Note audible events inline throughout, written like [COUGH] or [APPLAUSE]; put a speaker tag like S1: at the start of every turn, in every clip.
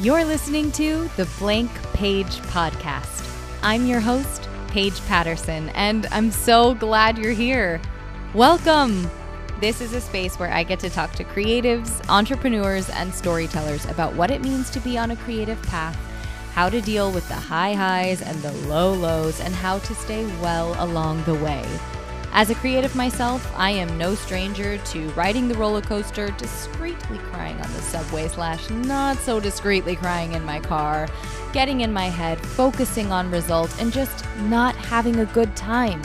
S1: You're listening to the Blank Page Podcast. I'm your host, Paige Patterson, and I'm so glad you're here. Welcome! This is a space where I get to talk to creatives, entrepreneurs, and storytellers about what it means to be on a creative path, how to deal with the high highs and the low lows, and how to stay well along the way. As a creative myself, I am no stranger to riding the roller coaster, discreetly crying on the subway, slash, not so discreetly crying in my car, getting in my head, focusing on results, and just not having a good time.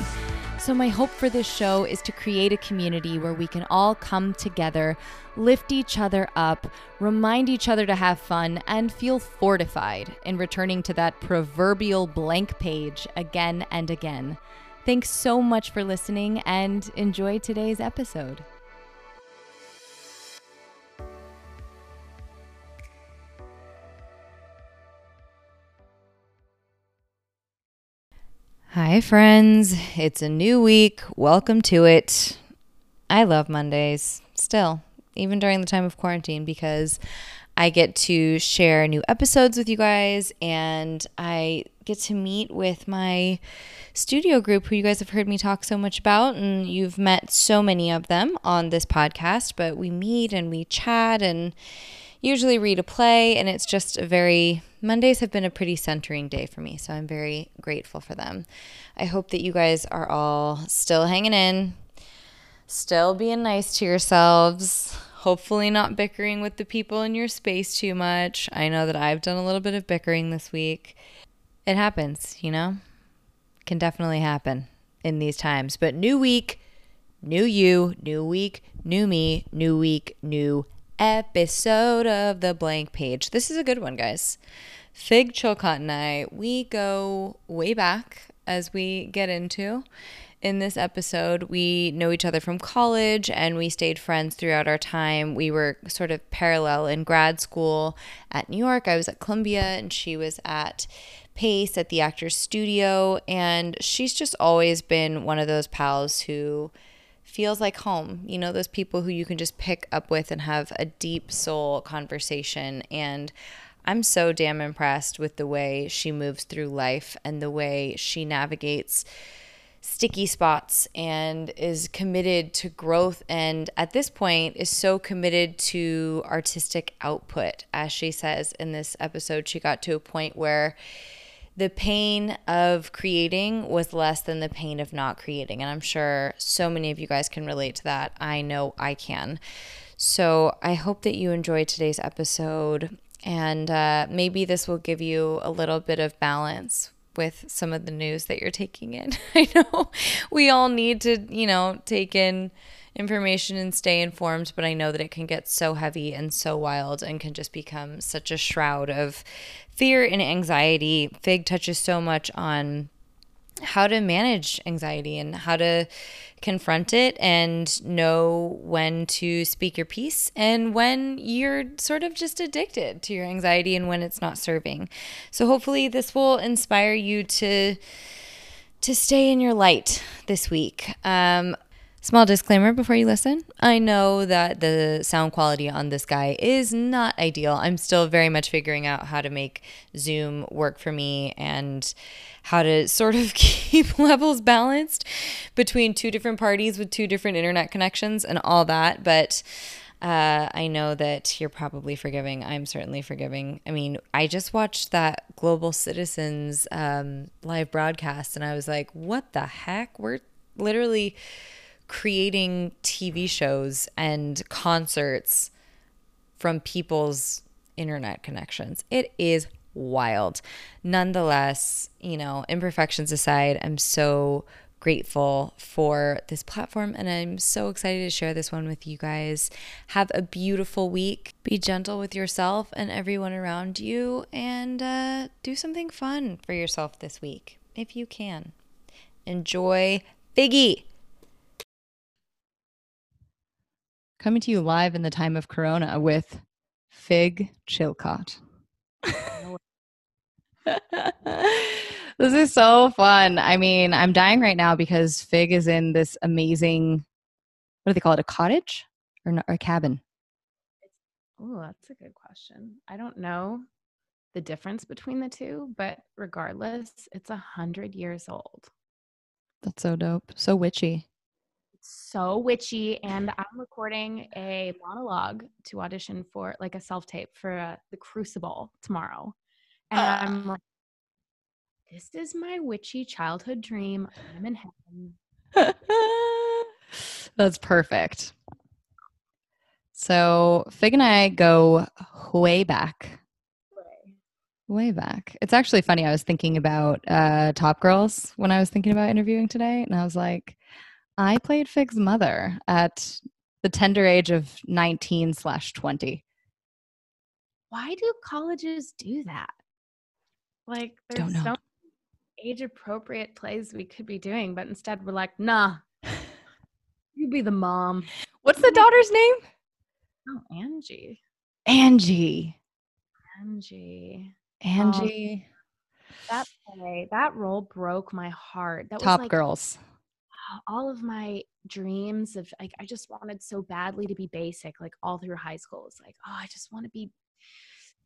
S1: So, my hope for this show is to create a community where we can all come together, lift each other up, remind each other to have fun, and feel fortified in returning to that proverbial blank page again and again. Thanks so much for listening and enjoy today's episode. Hi, friends. It's a new week. Welcome to it. I love Mondays still, even during the time of quarantine, because I get to share new episodes with you guys and I get to meet with my studio group who you guys have heard me talk so much about and you've met so many of them on this podcast but we meet and we chat and usually read a play and it's just a very Mondays have been a pretty centering day for me so I'm very grateful for them. I hope that you guys are all still hanging in, still being nice to yourselves, hopefully not bickering with the people in your space too much. I know that I've done a little bit of bickering this week. It happens, you know? can definitely happen in these times. But new week, new you, new week, new me, new week, new episode of the blank page. This is a good one, guys. Fig Chilcott and I, we go way back as we get into. In this episode, we know each other from college and we stayed friends throughout our time. We were sort of parallel in grad school at New York. I was at Columbia and she was at Pace at the Actors Studio. And she's just always been one of those pals who feels like home. You know, those people who you can just pick up with and have a deep soul conversation. And I'm so damn impressed with the way she moves through life and the way she navigates sticky spots and is committed to growth and at this point is so committed to artistic output as she says in this episode she got to a point where the pain of creating was less than the pain of not creating. And I'm sure so many of you guys can relate to that. I know I can. So I hope that you enjoyed today's episode. And uh, maybe this will give you a little bit of balance with some of the news that you're taking in. [LAUGHS] I know we all need to, you know, take in information and stay informed, but I know that it can get so heavy and so wild and can just become such a shroud of fear and anxiety. Fig touches so much on how to manage anxiety and how to confront it and know when to speak your piece and when you're sort of just addicted to your anxiety and when it's not serving. So hopefully this will inspire you to to stay in your light this week. Um, Small disclaimer before you listen. I know that the sound quality on this guy is not ideal. I'm still very much figuring out how to make Zoom work for me and how to [LAUGHS] sort of keep [LAUGHS] levels balanced between two different parties with two different internet connections and all that. But uh, I know that you're probably forgiving. I'm certainly forgiving. I mean, I just watched that Global Citizens um, live broadcast and I was like, what the heck? We're literally creating TV shows and concerts from people's internet connections. It is wild. Nonetheless, you know, imperfections aside, I'm so grateful for this platform and I'm so excited to share this one with you guys. Have a beautiful week. Be gentle with yourself and everyone around you and uh, do something fun for yourself this week if you can. Enjoy Figgy. Coming to you live in the time of Corona with Fig Chilcott. [LAUGHS] [LAUGHS] this is so fun. I mean, I'm dying right now because Fig is in this amazing, what do they call it, a cottage or, or a cabin?
S2: Oh, that's a good question. I don't know. the difference between the two, but regardless, it's a hundred years old.
S1: That's so dope. So witchy.
S2: So witchy, and I'm recording a monologue to audition for, like a self tape for uh, the Crucible tomorrow, and
S1: Uh.
S2: I'm like, this is my witchy childhood dream. I'm in heaven. [LAUGHS]
S1: That's perfect. So Fig and I go way back. Way back. It's actually funny. I was thinking about uh, Top Girls when I was thinking about interviewing today, and I was like, I played Fig's mother at the tender age of 19 slash 20.
S2: Why do colleges do that? Like, there's so age appropriate plays we could be doing, but instead we're like, nah, [LAUGHS] you be the mom.
S1: What's the daughter's name?
S2: Oh, Angie.
S1: Angie.
S2: Angie.
S1: Um, Angie.
S2: That play, that role broke my heart. That
S1: Top
S2: was like
S1: Girls.
S2: All of my dreams of like I just wanted so badly to be basic, like all through high school. It's like, oh, I just want to be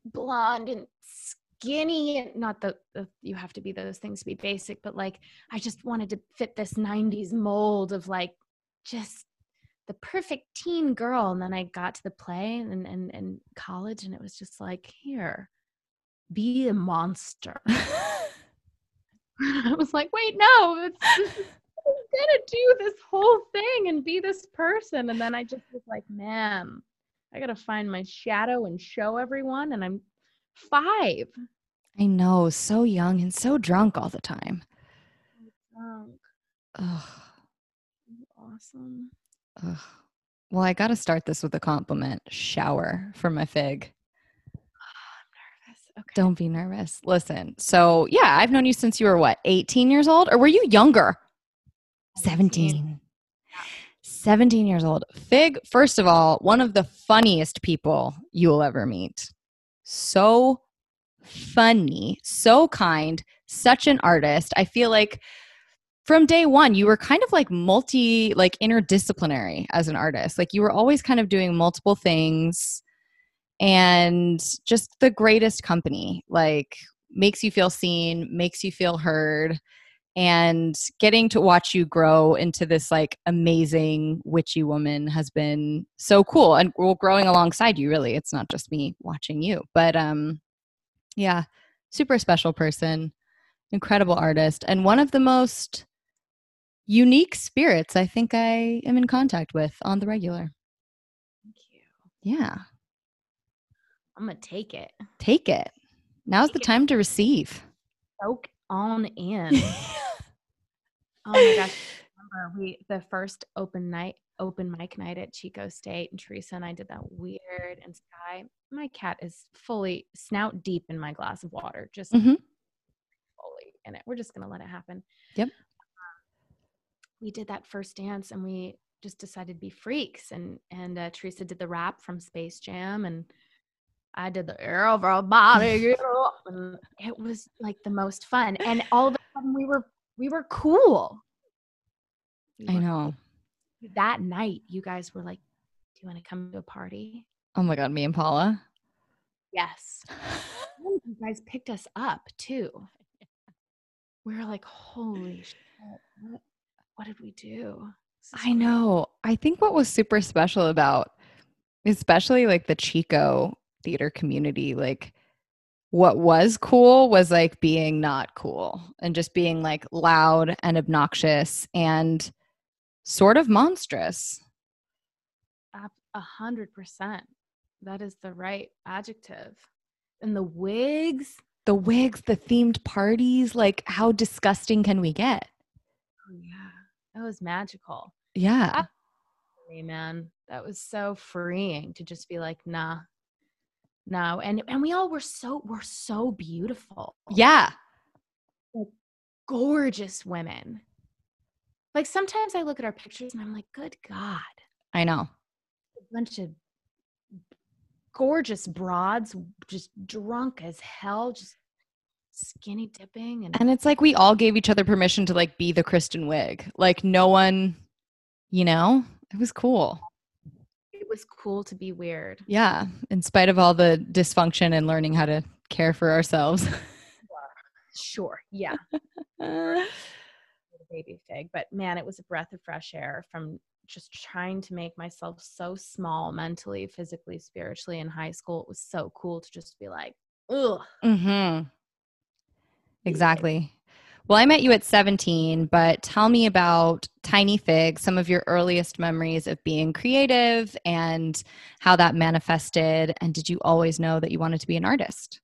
S2: blonde and skinny and not that you have to be those things to be basic, but like I just wanted to fit this 90s mold of like just the perfect teen girl. And then I got to the play and and, and college and it was just like, here, be a monster. [LAUGHS] I was like, wait, no, it's, gonna do this whole thing and be this person. And then I just was like, man, I gotta find my shadow and show everyone. And I'm five.
S1: I know, so young and so drunk all the time.
S2: Drunk.
S1: Ugh,
S2: Awesome.
S1: ugh. Well, I got to start this with a compliment. Shower for my fig. [SIGHS]
S2: I'm nervous. Okay.
S1: Don't be nervous. Listen, so yeah, I've known you since you were what, 18 years old? Or were you younger? 17. 17 years old. Fig, first of all, one of the funniest people you will ever meet. So funny, so kind, such an artist. I feel like from day one, you were kind of like multi, like interdisciplinary as an artist. Like you were always kind of doing multiple things and just the greatest company. Like makes you feel seen, makes you feel heard and getting to watch you grow into this like amazing witchy woman has been so cool and we're growing alongside you really it's not just me watching you but um yeah super special person incredible artist and one of the most unique spirits i think i am in contact with on the regular
S2: Thank you.
S1: yeah
S2: I'm gonna take it.
S1: take it now's the
S2: Take it.
S1: time to receive
S2: Soak on in. [LAUGHS] Oh my gosh. Remember we the first open night open mic night at Chico State and Teresa and I did that weird and Sky. My cat is fully snout deep in my glass of water, just
S1: Mhm.
S2: fully in it. We're just gonna let it happen.
S1: Yep.
S2: we did that first dance and we just decided to be freaks and and uh, Teresa did the rap from Space Jam and I did the everybody get up and it was like the most fun and all of a sudden we were we were cool. We
S1: i know
S2: cool. That night you guys were like, "Do you want to come to a party?"
S1: oh my god me and paula
S2: Yes. [LAUGHS] Oh, you guys picked us up too. We were like, "Holy shit! What, what did we do?"
S1: I know. I think what was super special about, especially like the Chico theater community, like what was cool was like being not cool and just being like loud and obnoxious and sort of monstrous.
S2: A hundred percent. That is the right adjective. And the wigs.
S1: The wigs, the themed parties, like how disgusting can we get?
S2: Oh yeah, that was magical.
S1: Yeah.
S2: Man, that was so freeing to just be like, nah, no. And and we all were so we're so beautiful.
S1: Yeah.
S2: gorgeous women. Like sometimes I look at our pictures and I'm like, good God,
S1: I know.
S2: a bunch of gorgeous broads, just drunk as hell, just skinny dipping and
S1: And it's like we all gave each other permission to like be the Kristen Wiig. Like no one, you know, it was cool.
S2: It was cool to be weird.
S1: Yeah, in spite of all the dysfunction and learning how to care for ourselves. [LAUGHS]
S2: Sure. Yeah. [LAUGHS] baby fig. But man, it was a breath of fresh air from just trying to make myself so small mentally, physically, spiritually in high school. It was so cool to just be like, ugh.
S1: Mm-hmm. Exactly. Well, I met you at 17, but tell me about Tiny Fig, some of your earliest memories of being creative and how that manifested. And did you always know that you wanted to be an artist?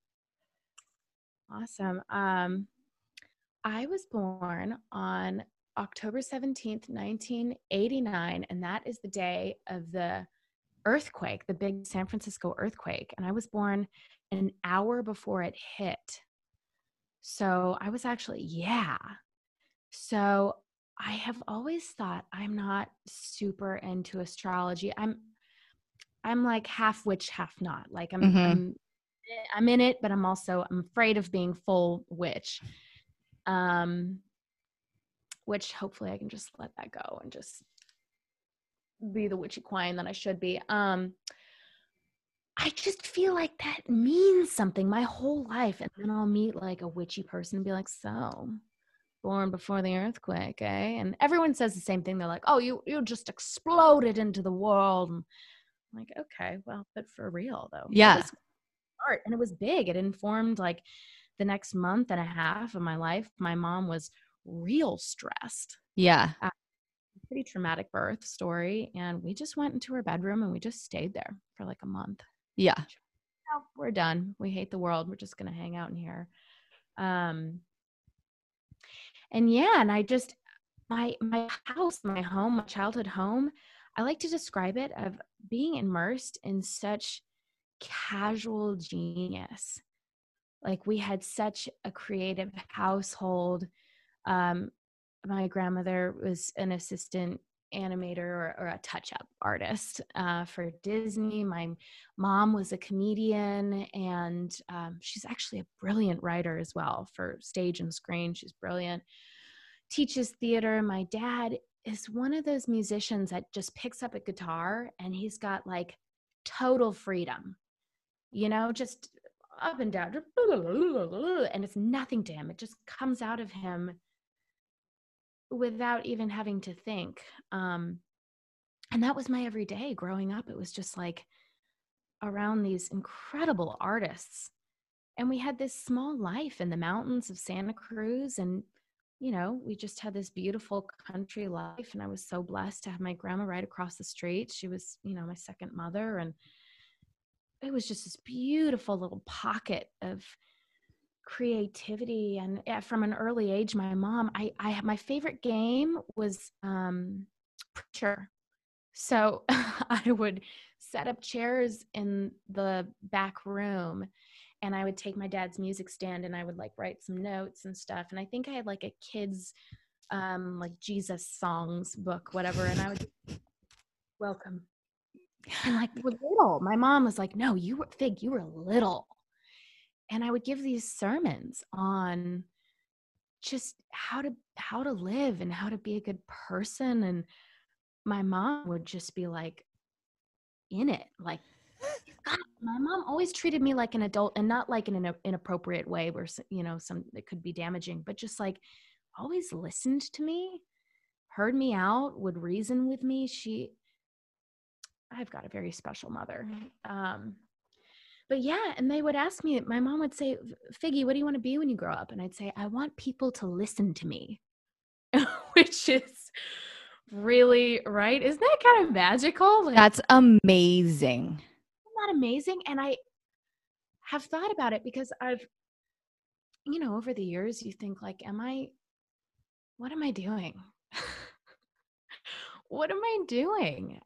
S2: Awesome. Um, I was born on October 17th, 1989, and that is the day of the earthquake, the big San Francisco earthquake. And I was born an hour before it hit. So I was actually, yeah. So I have always thought I'm not super into astrology. I'm I'm like half witch, half not. Like I'm mm-hmm. I'm I'm in it, but I'm also I'm afraid of being full witch. Um which hopefully I can just let that go and just be the witchy queen that I should be. Um, I just feel like that means something my whole life. And then I'll meet like a witchy person and be like, so born before the earthquake, eh? And everyone says the same thing. They're like, oh, you you just exploded into the world. And I'm like, okay, well, but for real though.
S1: Yeah.
S2: Art. And it was big. It informed like the next month and a half of my life. My mom was real stressed.
S1: Yeah.
S2: Uh, pretty traumatic birth story. And we just went into her bedroom and we just stayed there for like a month.
S1: Yeah.
S2: Oh, we're done. We hate the world. We're just going to hang out in here. Um, and yeah, and I just, my, my house, my home, my childhood home, I like to describe it of being immersed in such casual genius. Like we had such a creative household um, my grandmother was an assistant animator or, or a touch-up artist uh, for Disney. My mom was a comedian, and um, she's actually a brilliant writer as well for stage and screen. She's brilliant. Teaches theater. My dad is one of those musicians that just picks up a guitar and he's got like total freedom. You know, just up and down, and it's nothing to him. It just comes out of him without even having to think. Um, and that was my everyday growing up. It was just like around these incredible artists. And we had this small life in the mountains of Santa Cruz. And, you know, we just had this beautiful country life. And I was so blessed to have my grandma right across the street. She was, you know, my second mother. And it was just this beautiful little pocket of creativity and yeah, from an early age my mom i i my favorite game was um preacher. So [LAUGHS] i would set up chairs in the back room and i would take my dad's music stand and i would like write some notes and stuff and i think i had like a kids um like jesus songs book whatever and i would welcome. [LAUGHS] And like we're little. My mom was like no you were fig you were little and I would give these sermons on just how to how to live and how to be a good person and my mom would just be like in it like [GASPS] God, my mom always treated me like an adult and not like in an inappropriate way where you know some it could be damaging but just like always listened to me heard me out would reason with me she i've got a very special mother um but yeah, and they would ask me, my mom would say, Figgy, what do you want to be when you grow up? And I'd say, I want people to listen to me, [LAUGHS] which is really right. Isn't that kind of magical?
S1: Like, That's amazing.
S2: Isn't that amazing? And I have thought about it because I've, you know, over the years, you think like, am I, what am I doing? [LAUGHS] what am I doing?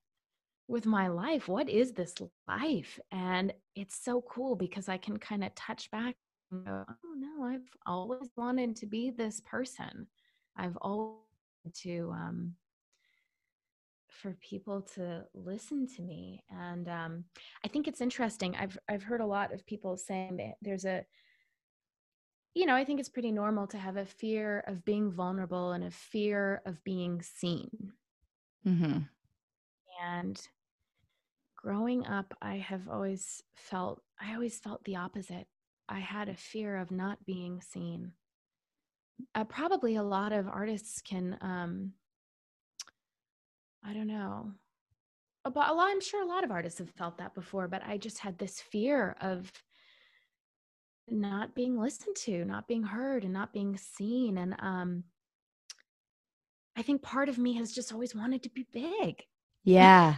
S2: With my life what is this life? And it's so cool because i can kind of touch back and go oh no i've always wanted to be this person. I've always to um for people to listen to me and um i think it's interesting i've i've heard a lot of people saying that there's a you know i think it's pretty normal to have a fear of being vulnerable and a fear of being seen.
S1: Mm-hmm.
S2: and growing up i have always felt i always felt the opposite I had a fear of not being seen. Uh, probably a lot of artists can, um, I don't know, but a lot, I'm sure a lot of artists have felt that before, but I just had this fear of not being listened to, not being heard, and not being seen. And um, I think part of me has just always wanted to be big. [LAUGHS]
S1: Yeah.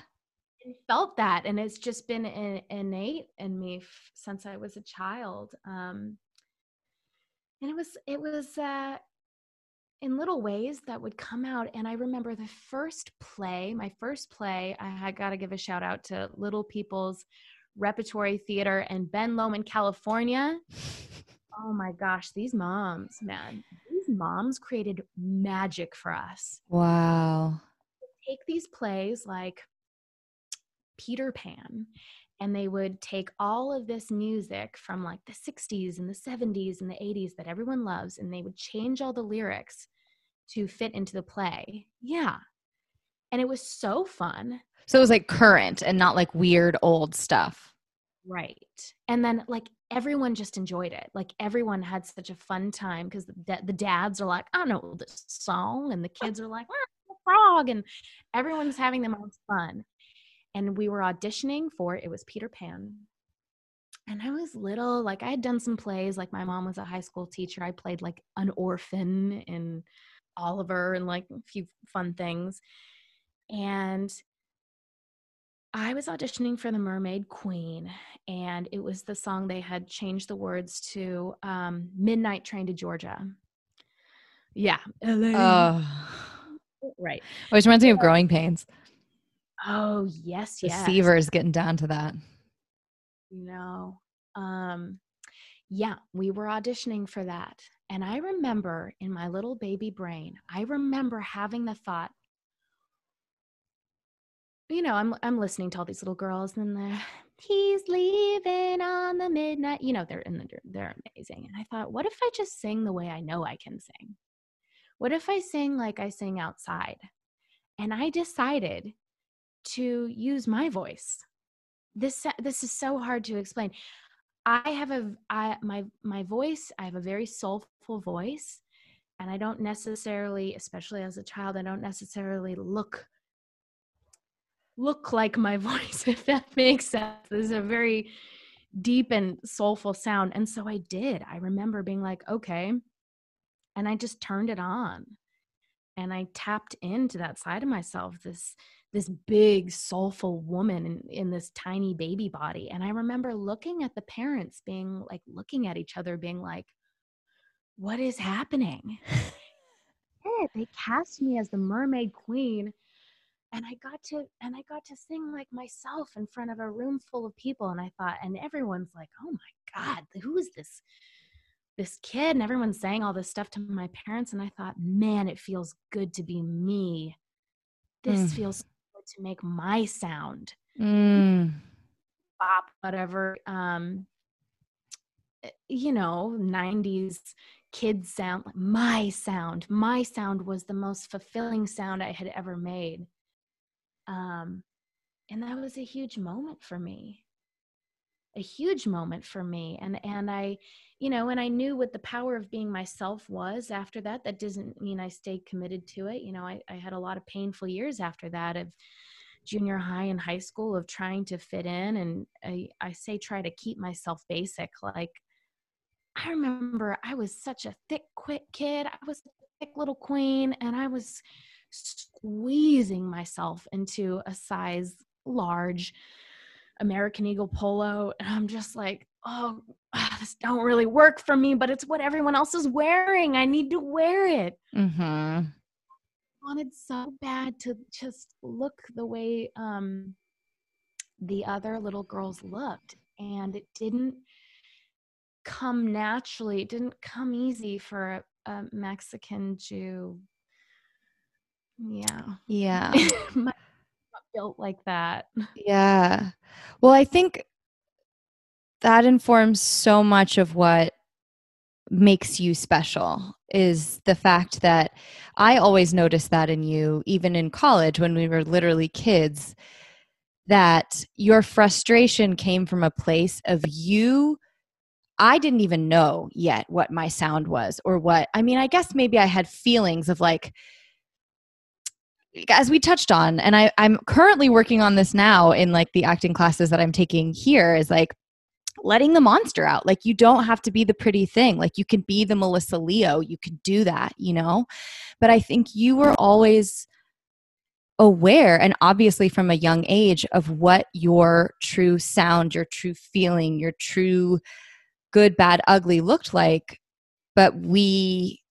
S2: Felt that, and it's just been in, innate in me f- since I was a child. Um, and it was, it was, uh, in little ways that would come out. And I remember the first play, my first play, I had got to give a shout out to Little People's Repertory Theater in Ben Lomond, California. [LAUGHS] Oh my gosh, these moms, man, these moms created magic for us.
S1: Wow.
S2: Take these plays like Peter Pan, and they would take all of this music from like the 60s and the 70s and the 80s that everyone loves, and they would change all the lyrics to fit into the play. Yeah. And it was so fun.
S1: So it was like current and not like weird old stuff.
S2: Right. And then like everyone just enjoyed it. Like everyone had such a fun time because the, the dads are like, I don't know this song. And the kids are like, frog. And everyone's having the most fun. And we were auditioning for it was Peter Pan. And I was little, like I had done some plays, like my mom was a high school teacher. I played like an orphan in Oliver and like a few fun things. And I was auditioning for the Mermaid Queen, and it was the song they had changed the words to um, Midnight Train to Georgia. Yeah.
S1: Oh.
S2: Right.
S1: Which reminds me of Growing Pains.
S2: Oh, yes,
S1: The
S2: yes.
S1: Seavers getting down to that.
S2: No. um, yeah, we were auditioning for that. And I remember in my little baby brain, I remember having the thought, you know, I'm I'm listening to all these little girls and the he's leaving on the midnight. You know, they're in the they're amazing. And I thought, what if I just sing the way I know I can sing? What if I sing like I sing outside? And I decided to use my voice. This this is so hard to explain. I have a I my my voice, I have a very soulful voice and I don't necessarily, especially as a child, I don't necessarily look look like my [LAUGHS] voice if that makes sense. This is a very deep and soulful sound and so I did. I remember being like, okay. And I just turned it on. And I tapped into that side of myself, this this big soulful woman in, in this tiny baby body and i remember looking at the parents being like looking at each other being like what is happening? [LAUGHS] They cast me as the mermaid queen and i got to and i got to sing like myself in front of a room full of people and i thought and everyone's like oh my god who is this this kid? And everyone's saying all this stuff to my parents and i thought man it feels good to be me. This
S1: Mm.
S2: feels to make my sound
S1: Mm.
S2: pop whatever um you know 90s kids sound my sound. My sound was the most fulfilling sound i had ever made. Um and that was a huge moment for me. A huge moment for me. And and i you know and i knew what the power of being myself was after that that doesn't mean i stayed committed to it you know i, I had a lot of painful years after that of junior high and high school of trying to fit in and I, I say try to keep myself basic like i remember i was such a thick quick kid i was a thick little queen and i was squeezing myself into a size large american eagle polo and i'm just like oh [SIGHS] this don't really work for me but it's what everyone else is wearing i need to wear it
S1: Mm-hmm.
S2: wanted so bad to just look the way um, the other little girls looked, and it didn't come naturally. It didn't come easy for a, a Mexican Jew. Yeah,
S1: Yeah. [LAUGHS]
S2: My- built like that.
S1: Yeah. Well, I think that informs so much of what makes you special is the fact that I always noticed that in you, even in college when we were literally kids, that your frustration came from a place of you I didn't even know yet what my sound was or what, I mean, I guess maybe I had feelings of like, as we touched on, and I, I'm currently working on this now in like the acting classes that I'm taking here is like letting the monster out. Like you don't have to be the pretty thing. Like you can be the Melissa Leo. You can do that, you know? But I think you were always aware and obviously from a young age of what your true sound, your true feeling, your true good, bad, ugly looked like. But we,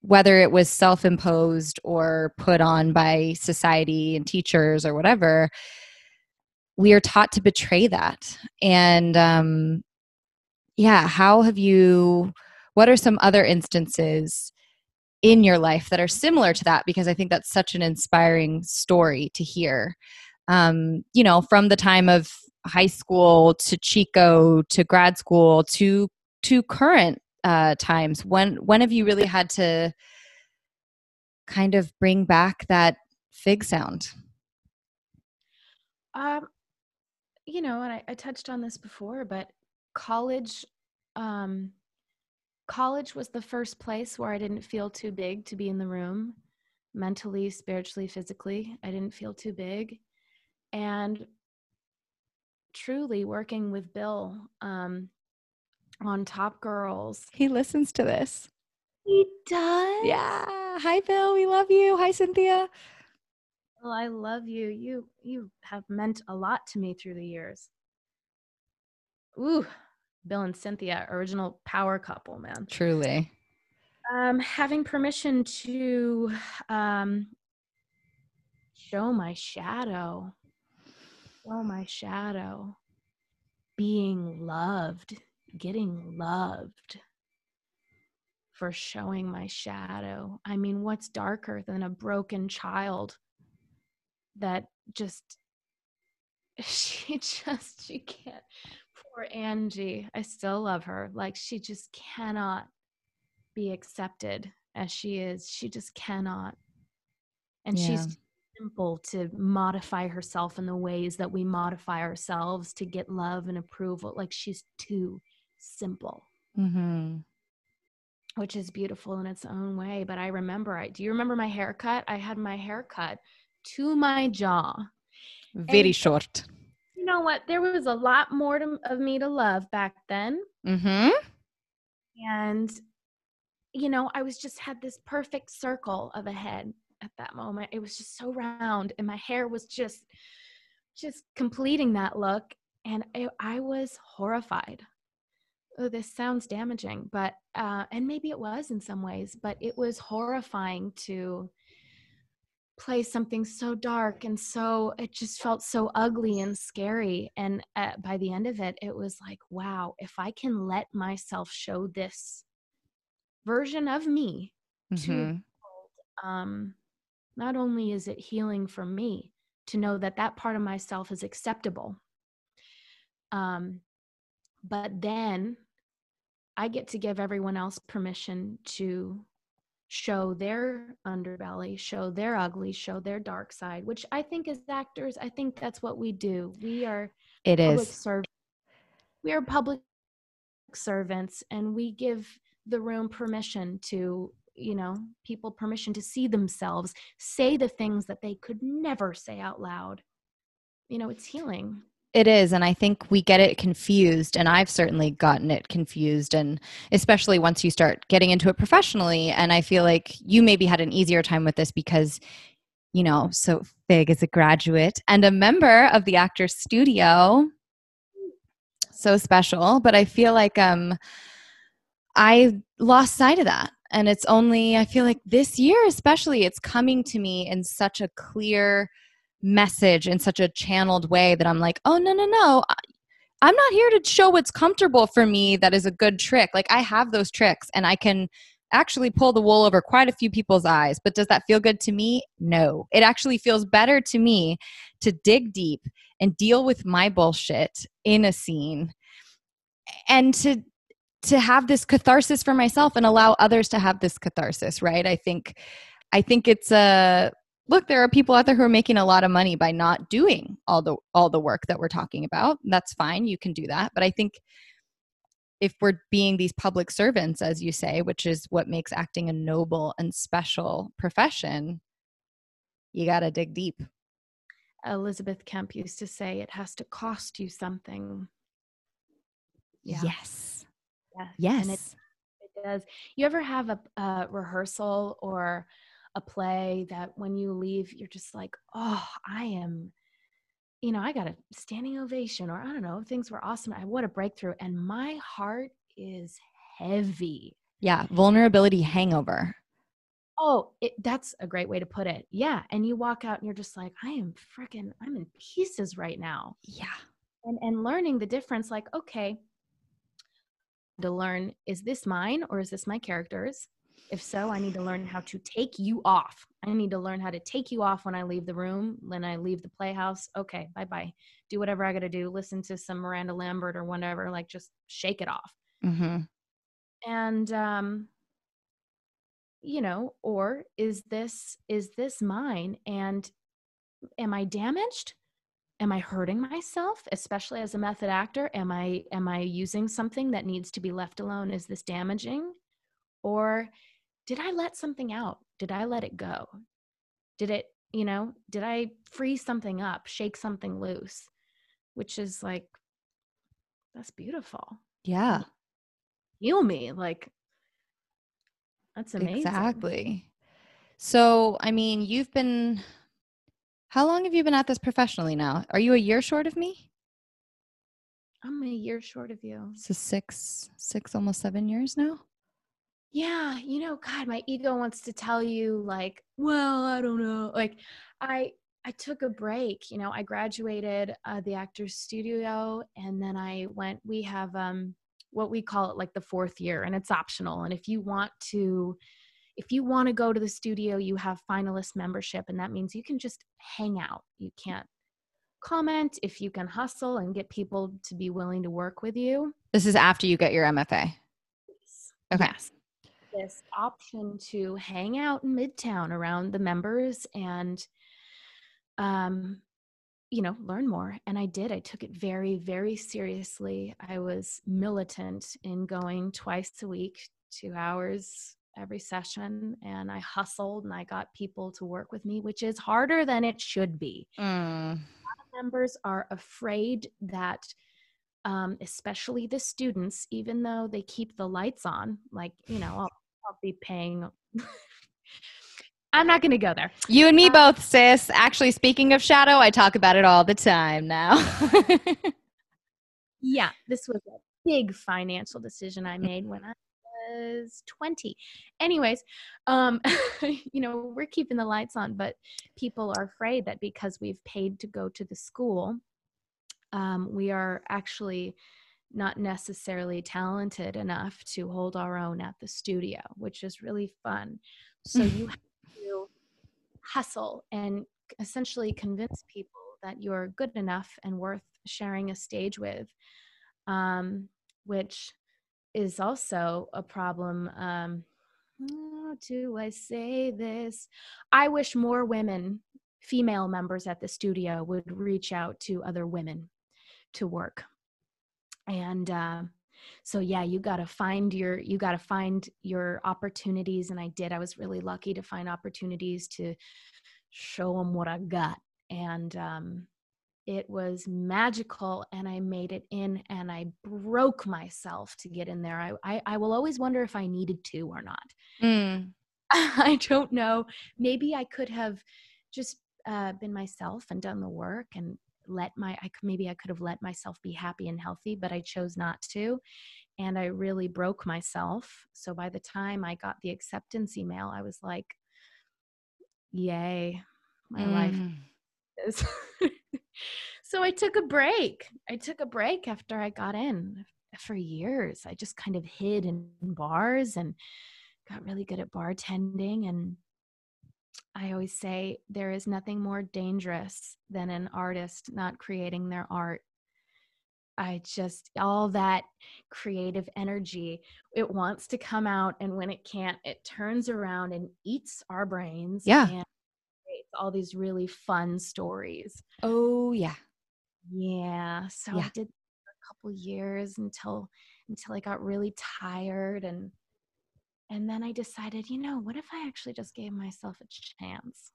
S1: whether it was self imposed or put on by society and teachers or whatever, we are taught to betray that. And um, yeah, how have you, what are some other instances in your life that are similar to that? Because I think that's such an inspiring story to hear. Um, you know, from the time of high school to Chico to grad school to to current uh, times when when have you really had to kind of bring back that fig sound
S2: um you know and I, I touched on this before but college um college was the first place where i didn't feel too big to be in the room mentally spiritually physically i didn't feel too big and truly working with bill um on Top Girls.
S1: He listens to this.
S2: He does?
S1: Yeah. Hi Bill, we love you. Hi Cynthia.
S2: Well, I love you. You you have meant a lot to me through the years. Ooh, Bill and Cynthia, original power couple, man.
S1: Truly.
S2: Um, having permission to um, show my shadow, show my shadow, being loved getting loved for showing my shadow. I mean, what's darker than a broken child that just, [LAUGHS] she just, she can't. Poor Angie. I still love her. Like, she just cannot be accepted as she is. She just cannot. And yeah. she's simple to modify herself in the ways that we modify ourselves to get love and approval. Like, she's too simple. Mm-hmm. Which is beautiful in its own way. But I remember, I do you remember my haircut? I had my haircut to my jaw.
S1: Very and, short.
S2: You know what? There was a lot more to, of me to love back then.
S1: Mm-hmm.
S2: And, you know, I was just had this perfect circle of a head at that moment. It was just so round, and my hair was just, just completing that look. And it, I was horrified oh this sounds damaging but uh, and maybe it was in some ways but it was horrifying to play something so dark and so it just felt so ugly and scary and uh, by the end of it it was like wow if i can let myself show this version of me mm-hmm. to um not only is it healing for me to know that that part of myself is acceptable um but then I get to give everyone else permission to show their underbelly, show their ugly, show their dark side, which I think as actors, I think that's what we do. We are
S1: it is.
S2: serv- we are public servants and we give the room permission to you know people permission to see themselves say the things that they could never say out loud. You know it's healing
S1: it is. And I think we get it confused. And I've certainly gotten it confused. And especially once you start getting into it professionally. And I feel like you maybe had an easier time with this because, you know, so Fig is a graduate and a member of the Actors Studio. So special. But I feel like um, I lost sight of that. And it's only, I feel like this year, especially, it's coming to me in such a clear, message in such a channeled way that I'm like, oh, no, no, no. I'm not here to show what's comfortable for me that is a good trick. Like, I have those tricks and I can actually pull the wool over quite a few people's eyes. But does that feel good to me? No. It actually feels better to me to dig deep and deal with my bullshit in a scene and to to have this catharsis for myself and allow others to have this catharsis right i think i think it's a look there are people out there who are making a lot of money by not doing all the all the work that we're talking about that's fine you can do that but i think if we're being these public servants, as you say, which is what makes acting a noble and special profession, you got to dig deep.
S2: Elizabeth Kemp used to say it has to cost you something.
S1: Yeah. Yes.
S2: Yeah.
S1: Yes.
S2: And it, it does. You ever have a, a rehearsal or a play that when you leave, you're just like, oh, I am, you know, I got a standing ovation, or I don't know, things were awesome. I what a breakthrough. And my heart is heavy.
S1: Yeah. Vulnerability hangover.
S2: Oh, it, that's a great way to put it. Yeah. And you walk out and you're just like, I am freaking, I'm in pieces right now.
S1: Yeah.
S2: And, and learning the difference, like, okay, to learn, is this mine or is this my character's? If so, I need to learn how to take you off. I need to learn how to take you off when I leave the room, when I leave the playhouse. Okay, bye bye. Do whatever I got to do. Listen to some Miranda Lambert or whatever. Like, just shake it off.
S1: Mm-hmm.
S2: And um, you know or is this is this mine and am i damaged am i hurting myself especially as a method actor am i am i using something that needs to be left alone is this damaging or did i let something out did i let it go did it you know did i free something up shake something loose which is like that's beautiful
S1: yeah
S2: heal me like that's amazing.
S1: Exactly. So, I mean, you've been, how long have you been at this professionally now? Are you a year short of me?
S2: I'm a year short of you.
S1: So, six, six, almost seven years now?
S2: Yeah. You know, God, my ego wants to tell you, like, well, I don't know. Like, I, I took a break. You know, I graduated uh, the Actors Studio, and then I went. We have um, what we call it like the fourth year and it's optional and if you want to if you want to go to the studio you have finalist membership and that means you can just hang out you can't comment if you can hustle and get people to be willing to work with you
S1: this is after you get your mfa okay
S2: yes. This option to hang out in midtown around the members and um you know, learn more. And I did. I took it very, very seriously. I was militant in going twice a week, two hours every session. And I hustled and I got people to work with me, which is harder than it should be.
S1: Mm.
S2: members are afraid that, um, especially the students, even though they keep the lights on, like, you know, I'll, I'll be paying [LAUGHS] I'm not going to go there.
S1: You and me uh, both, sis. Actually, speaking of shadow, I talk about it all the time now. [LAUGHS]
S2: yeah, this was a big financial decision I made when I was 20. Anyways, um, [LAUGHS] you know, we're keeping the lights on, but people are afraid that because we've paid to go to the school, um, we are actually not necessarily talented enough to hold our own at the studio, which is really fun. So you have to hustle and essentially convince people that you're good enough and worth sharing a stage with, um, which is also a problem. Um, how do I say this? I wish more women, female members at the studio, would reach out to other women to work. And uh, so yeah you got to find your you got to find your opportunities and i did. I was really lucky to find opportunities to show them what i got. And um, it was magical and i made it in and i broke myself to get in there. I i, I will always wonder if i needed to or not.
S1: Mm. [LAUGHS]
S2: i don't know. Maybe i could have just uh, been myself and done the work and let my I maybe I could have let myself be happy and healthy, but I chose not to. And I really broke myself. So by the time I got the acceptance email, I was like, yay, my mm. life is. [LAUGHS] so I took a break. I took a break after I got in for years. I just kind of hid in bars and got really good at bartending and I always say there is nothing more dangerous than an artist not creating their art. I just, all that creative energy, it wants to come out. And when it can't, it turns around and eats our brains.
S1: Yeah.
S2: And creates all these really fun stories.
S1: Oh, yeah.
S2: Yeah. So yeah. I did a couple years until until I got really tired and and then I decided, you know, what if I actually just gave myself a chance?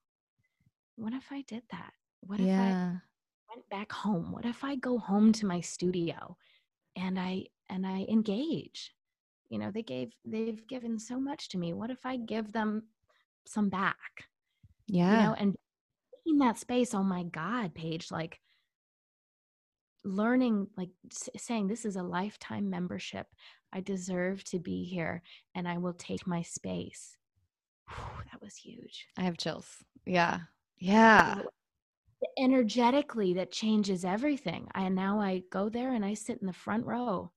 S2: What if I did that? What if
S1: yeah.
S2: I went back home? What if I go home to my studio and I and I engage? You know, they gave they've given so much to me. What if I give them some back?
S1: Yeah.
S2: You know, and in that space, oh my God, Paige, like learning, like saying this is a lifetime membership. I deserve to be here and I will take my space. Whew, that was huge.
S1: I have chills. Yeah. Yeah.
S2: Energetically, that changes everything. And now I go there and I sit in the front row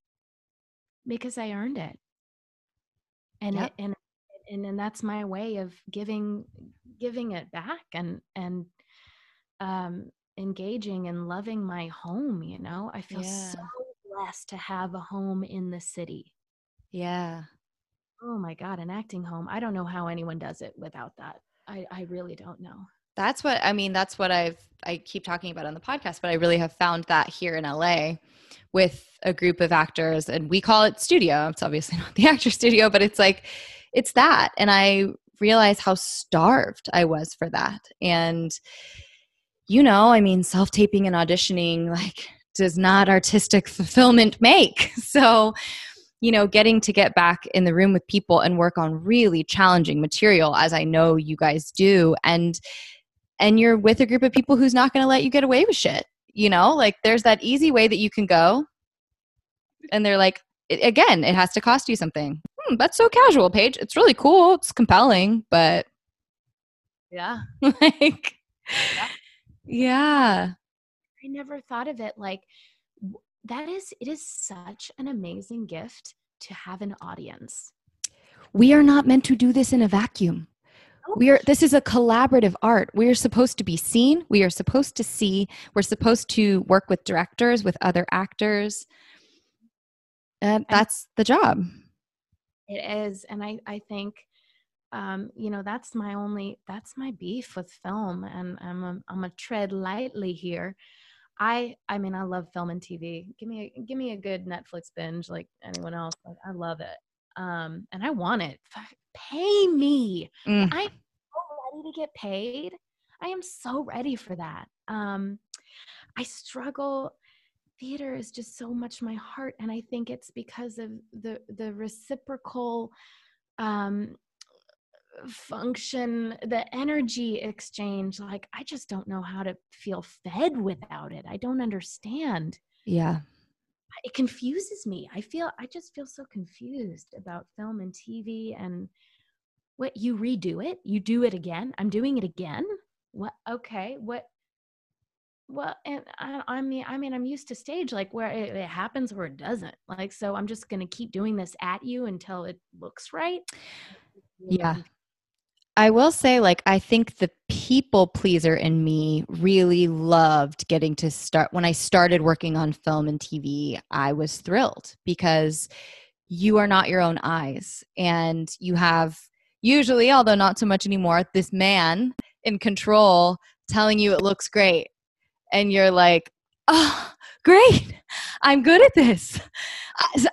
S2: because I earned it. And yep. it, and and and that's my way of giving giving it back and and um engaging and loving my home you know i feel yeah. so blessed to have a home in the city.
S1: Yeah.
S2: Oh my god an acting home. I don't know how anyone does it without that. I i really don't know.
S1: That's what i mean that's what i've i keep talking about on the podcast but i really have found that here in la with a group of actors and we call it studio. It's obviously [LAUGHS] not the actor studio but it's like it's that. And i realize how starved i was for that. And you know i mean self-taping and auditioning like does not artistic fulfillment make. [LAUGHS] So you know getting to get back in the room with people and work on really challenging material as i know you guys do and and you're with a group of people who's not going to let you get away with shit you know? Like there's that easy way that you can go and they're like it, again it has to cost you something. Hmm, that's so casual paige. It's really cool. It's compelling but
S2: yeah. [LAUGHS]
S1: like yeah. yeah
S2: i never thought of it like that is it is such an amazing gift to have an audience.
S1: We are not meant to do this in a vacuum. We are this is a collaborative art. We are supposed to be seen. We are supposed to see. We're supposed to work with directors with other actors. And that's the job.
S2: It is and i i think um, you know that's my only that's my beef with film and i'm a, i'm a tread lightly here i i mean i love film and tv give me a give me a good netflix binge like anyone else like, i love it. Um and i want it. Pay me. Mm. i'm so ready to get paid. I am so ready for that. Um i struggle. Theater is just so much my heart and i think it's because of the the reciprocal um function the energy exchange like i just don't know how to feel fed without it. I don't understand.
S1: Yeah.
S2: It confuses me. I feel i just feel so confused about film and tv and what you redo it? You do it again? I'm doing it again? What okay what well, and I, I, mean, I mean, I'm used to stage like where it, it happens or it doesn't. Like, so I'm just gonna keep doing this at you until it looks right.
S1: Yeah. I will say, like, I think the people pleaser in me really loved getting to start. When I started working on film and TV, I was thrilled because you are not your own eyes. And you have, usually, although not so much anymore, this man in control telling you it looks great and you're like, oh, great. I'm good at this.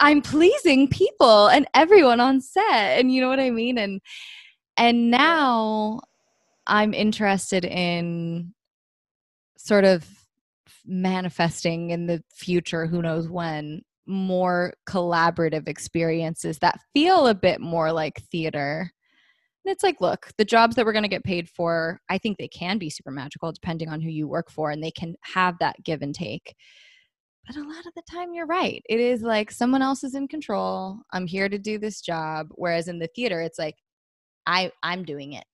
S1: I'm pleasing people and everyone on set. And you know what I mean? And and now I'm interested in sort of manifesting in the future, who knows when, more collaborative experiences that feel a bit more like theater and it's like, look, the jobs that we're going to get paid for, I think they can be super magical depending on who you work for and they can have that give and take. But a lot of the time, you're right. It is like someone else is in control. I'm here to do this job. Whereas in the theater, it's like, I, I'm doing it.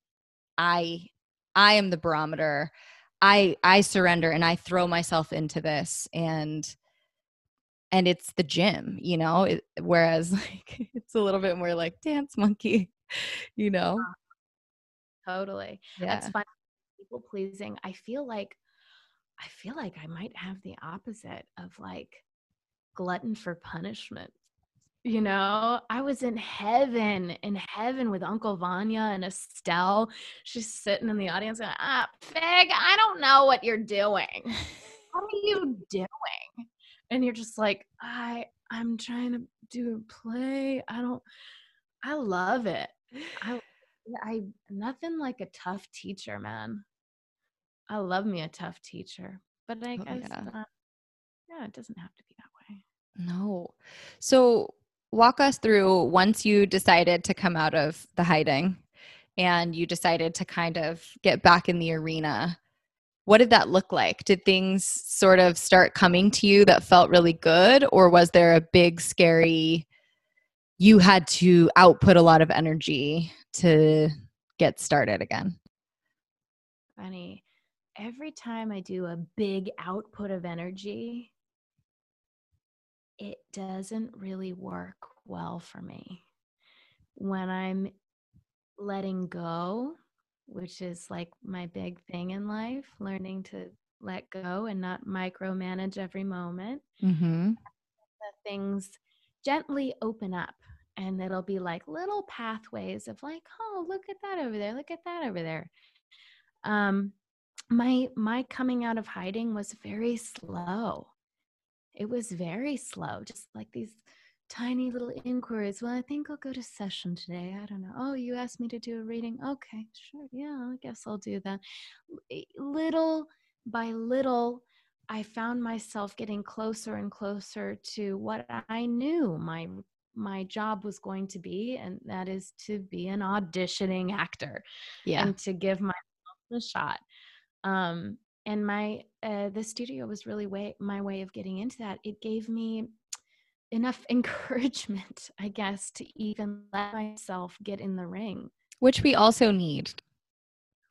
S1: I, I am the barometer. I, I surrender and I throw myself into this and, and it's the gym, you know, it, whereas [LAUGHS] like it's a little bit more like dance monkey [LAUGHS] you know? Uh-huh.
S2: Totally. Yeah. That's fun. People pleasing. I feel like I feel like I might have the opposite of like glutton for punishment. You know, I was in heaven, in heaven with Uncle Vanya and Estelle. She's sitting in the audience going, ah, Fig, I don't know what you're doing. [LAUGHS] What are you doing? And you're just like, I I'm trying to do a play. I don't I love it. I [SIGHS] I nothing like a tough teacher, man. I love me a tough teacher, but I
S1: Oh,
S2: guess
S1: yeah.
S2: not, yeah, it doesn't have to be that way.
S1: No. So walk us through once you decided to come out of the hiding and you decided to kind of get back in the arena. What did that look like? Did things sort of start coming to you that felt really good or was there a big scary you had to output a lot of energy to get started again?
S2: Funny. Every time I do a big output of energy, it doesn't really work well for me. When I'm letting go, which is like my big thing in life, learning to let go and not micromanage every moment,
S1: Mhm.
S2: the things gently open up and it'll be like little pathways of like oh look at that over there look at that over there um my my coming out of hiding was very slow it was very slow just like these tiny little inquiries well i think i'll go to session today i don't know oh you asked me to do a reading okay sure yeah i guess i'll do that little by little I found myself getting closer and closer to what I knew my my job was going to be, and that is to be an auditioning actor
S1: Yeah.
S2: and to give myself a shot. Um, and my uh, the studio was really way my way of getting into that. It gave me enough [LAUGHS] encouragement, I guess, to even let myself get in the ring
S1: Which we also need.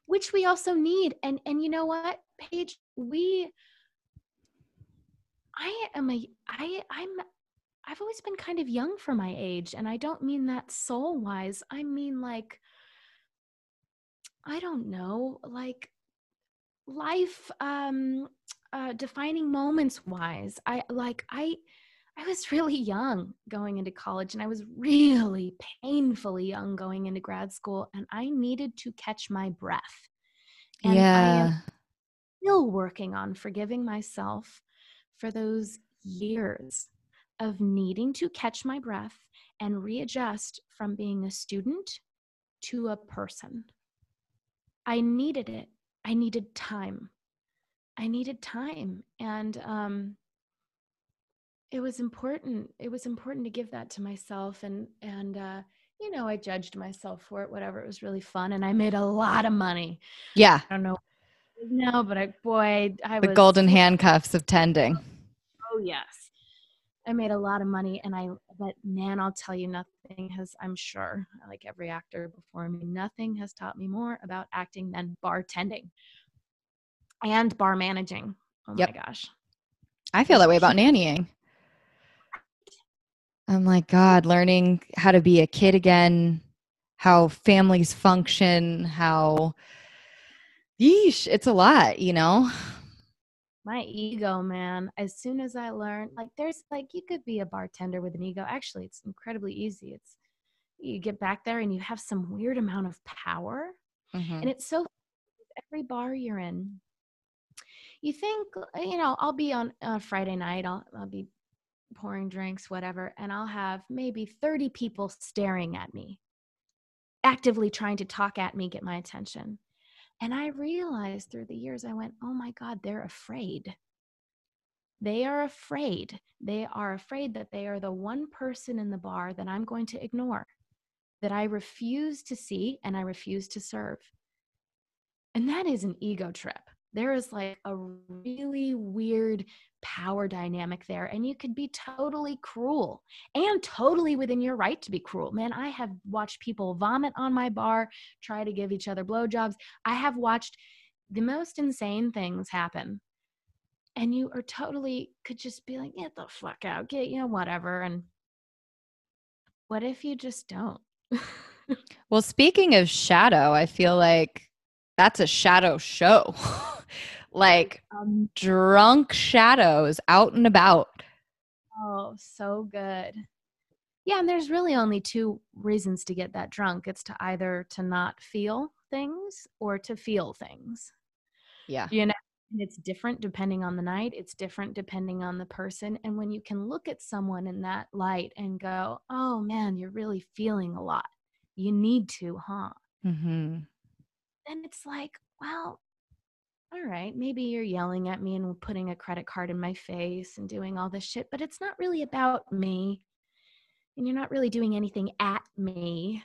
S2: which we also need and and you know what paige we i am a i i'm i've always been kind of young for my age and i don't mean that soul wise i mean like i don't know like life um uh defining moments wise i like i i was really young going into college and i was really painfully young going into grad school and i needed to catch my breath and I am
S1: yeah.
S2: still working on forgiving myself for those years of needing to catch my breath and readjust from being a student to a person. I needed it. I needed time. I needed time. And um, it was important. It was important to give that to myself. And, and, uh, you know, I judged myself for it, whatever. It was really fun. And I made a lot of money.
S1: Yeah.
S2: I don't know no, but I boy, I
S1: The
S2: was
S1: golden handcuffs of tending.
S2: Oh yes, I made a lot of money, and I. But man, I'll tell you, nothing has. I'm sure, like every actor before me, nothing has taught me more about acting than bartending and bar managing. Oh
S1: Yep.
S2: my gosh,
S1: I feel that way about [LAUGHS] nannying. I'm like, God, learning how to be a kid again, how families function, how, yeesh, it's a lot, you know?
S2: My ego, man. As soon as I learned, like, there's like you could be a bartender with an ego. Actually, it's incredibly easy. It's you get back there and you have some weird amount of power
S1: Mhm.
S2: And it's so every bar you're in, you think, uh, you know, I'll be on a Friday night, I'll, I'll be pouring drinks, whatever, and I'll have maybe 30 people staring at me, actively trying to talk at me, get my attention. And I realized through the years, I went, oh my God, they're afraid. They are afraid. They are afraid that they are the one person in the bar that I'm going to ignore, that I refuse to see and I refuse to serve. And that is an ego trip. There is like a really weird power dynamic there. And you could be totally cruel and totally within your right to be cruel. Man, I have watched people vomit on my bar, try to give each other blowjobs. I have watched the most insane things happen. And you are totally could just be like, get the fuck out, get, you know, whatever. And what if you just don't? [LAUGHS]
S1: Well, speaking of shadow, I feel like that's a shadow show. [LAUGHS] like
S2: um,
S1: drunk shadows out and about.
S2: Oh, so good. Yeah, and there's really only two reasons to get that drunk. It's to either to not feel things or to feel things.
S1: Yeah.
S2: You know, and it's different depending on the night it's different depending on the person and when you can look at someone in that light and go oh man you're really feeling a lot you need to huh
S1: Mm-hmm.
S2: then it's like well all right maybe you're yelling at me and putting a credit card in my face and doing all this shit but it's not really about me and you're not really doing anything at me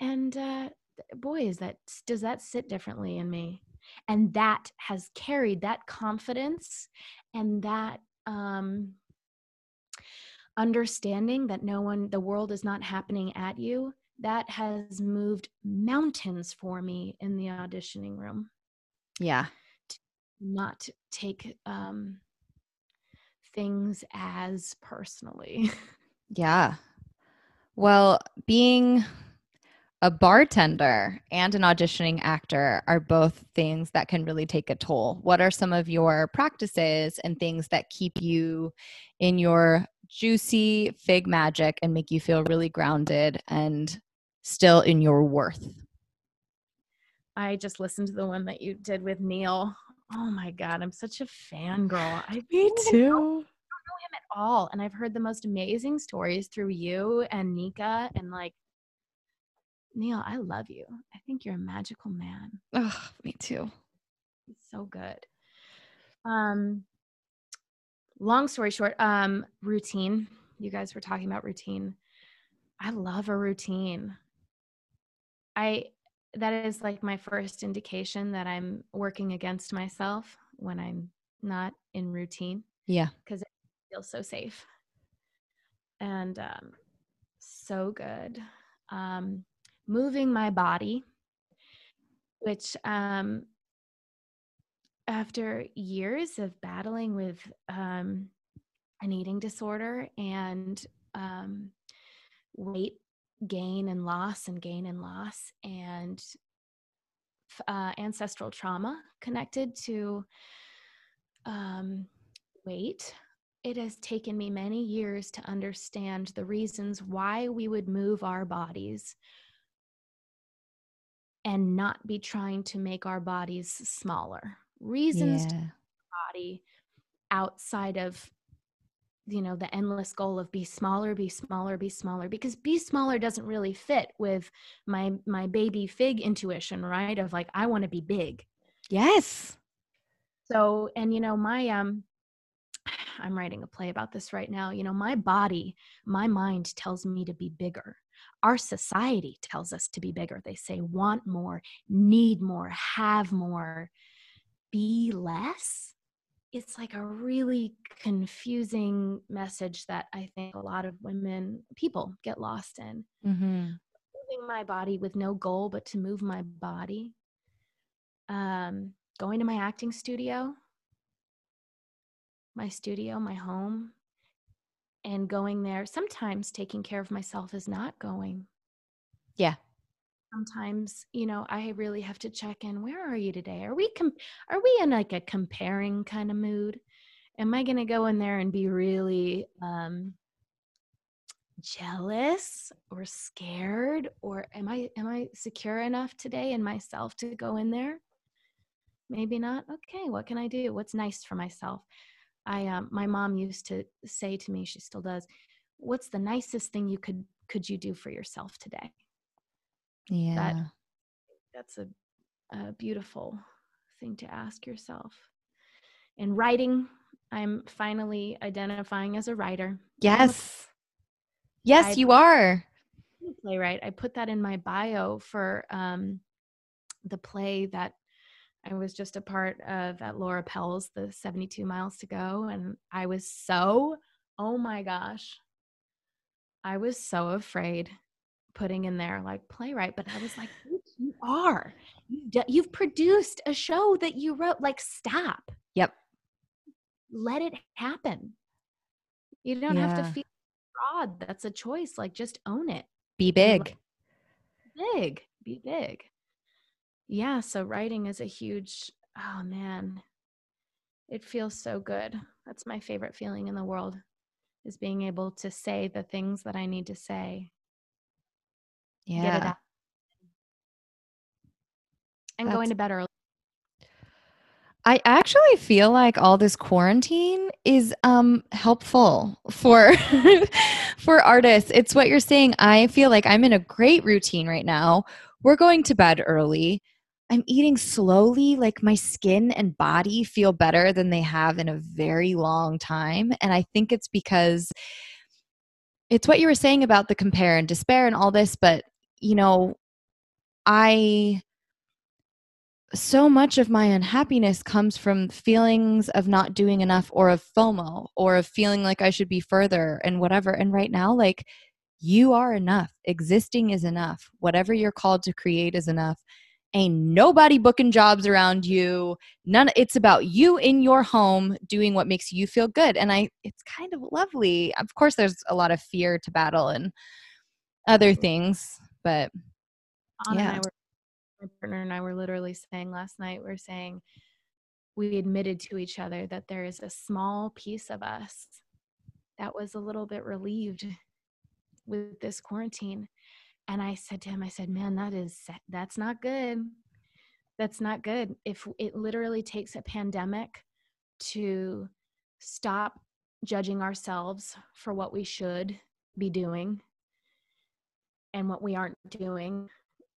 S2: and uh boy is that does that sit differently in me and that has carried that confidence and that um understanding that no one the world is not happening at you that has moved mountains for me in the auditioning room
S1: Yeah.
S2: not take um things as personally
S1: Yeah. Well, being a bartender and an auditioning actor are both things that can really take a toll. What are some of your practices and things that keep you in your juicy fig magic and make you feel really grounded and still in your worth?
S2: I just listened to the one that you did with Neil. Oh my god, I'm such a fangirl. I
S1: Me too.
S2: I don't know him at all, and I've heard the most amazing stories through you and Nika. And like, Neil, I love you. I think you're a magical man.
S1: Oh, me too.
S2: He's so good. Um, long story short, um, routine. You guys were talking about routine. I love a routine. I that is like my first indication that I'm working against myself when I'm not in routine
S1: Yeah.
S2: because it feels so safe and um, so good. Um, moving my body, which um, after years of battling with um, an eating disorder and um, weight gain and loss and gain and loss and uh, ancestral trauma connected to um, weight it has taken me many years to understand the reasons why we would move our bodies and not be trying to make our bodies smaller reasons to
S1: Yeah.
S2: body outside of you know the endless goal of be smaller be smaller be smaller because be smaller doesn't really fit with my my baby fig intuition right? Of like i want to be big.
S1: Yes.
S2: so and you know my um [SIGHS] i'm writing a play about this right now. You know my body my mind tells me to be bigger. Our society tells us to be bigger. They say want more need more have more be less it's like a really confusing message that i think a lot of women people get lost in
S1: Mm-hmm.
S2: moving my body with no goal but to move my body um going to my acting studio my studio my home and going there sometimes taking care of myself is not going
S1: Yeah.
S2: Sometimes you know i really have to check in where are you today? Are we com- are we in like a comparing kind of mood? Am i going to go in there and be really um jealous or scared or am i am i secure enough today in myself to go in there? Maybe not? Okay what can i do? What's nice for myself? I um my mom used to say to me she still does what's the nicest thing you could could you do for yourself today
S1: Yeah.
S2: that's a, a beautiful thing to ask yourself in writing i'm finally identifying as a writer
S1: yes. Yes,
S2: I-
S1: you are.
S2: Playwright i put that in my bio for um, the play that i was just a part of at laura pels the 72 miles to go and i was so oh my gosh i was so afraid putting in there like playwright but i was like you are. You've, produced a show that you wrote like stop.
S1: Yep.
S2: let it happen. You don't have to feel fraud. That's a choice like just own it.
S1: Be big.
S2: big. Be big. Yeah so writing is a huge oh man. It feels so good. That's my favorite feeling in the world is being able to say the things that i need to say.
S1: Yeah.
S2: Get it out and going
S1: That's-
S2: to bed early
S1: I actually feel like all this quarantine is um helpful for [LAUGHS] for artists. It's what you're saying. I feel like I'm in a great routine right now. We're going to bed early. I'm eating slowly, like my skin and body feel better than they have in a very long time. And I think it's because it's what you were saying about the compare and despair and all this, but you know, I so much of my unhappiness comes from feelings of not doing enough or of FOMO or of feeling like I should be further and whatever. And right now, like you are enough. Existing is enough. Whatever you're called to create is enough. Ain't nobody booking jobs around you. None it's about you in your home doing what makes you feel good. And I it's kind of lovely. Of course there's a lot of fear to battle and other things, but
S2: Anna yeah. and I were my partner and I were literally saying last night, we're saying we admitted to each other that there is a small piece of us that was a little bit relieved with this quarantine. And I said to him, I said, man, that is, that's not good. That's not good. If it literally takes a pandemic to stop judging ourselves for what we should be doing and what we aren't doing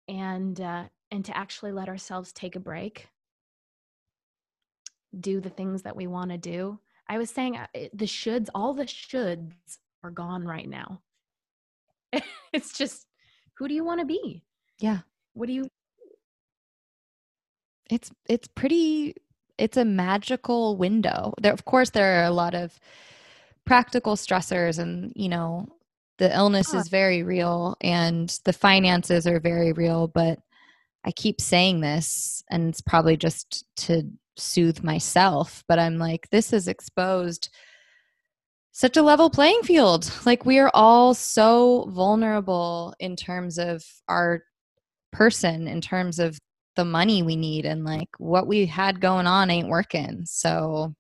S2: and uh, and to actually let ourselves take a break, do the things that we want to do. I was saying uh, the shoulds, all the shoulds are gone right now. [LAUGHS] it's just who do you want to be?
S1: Yeah.
S2: What do you
S1: It's it's pretty it's a magical window. There of course there are a lot of practical stressors and, you know, the illness is very real and the finances are very real, but I keep saying this, and it's probably just to soothe myself, but I'm like, this is exposed such a level playing field. Like, we are all so vulnerable in terms of our person, in terms of the money we need, and like what we had going on ain't working. So,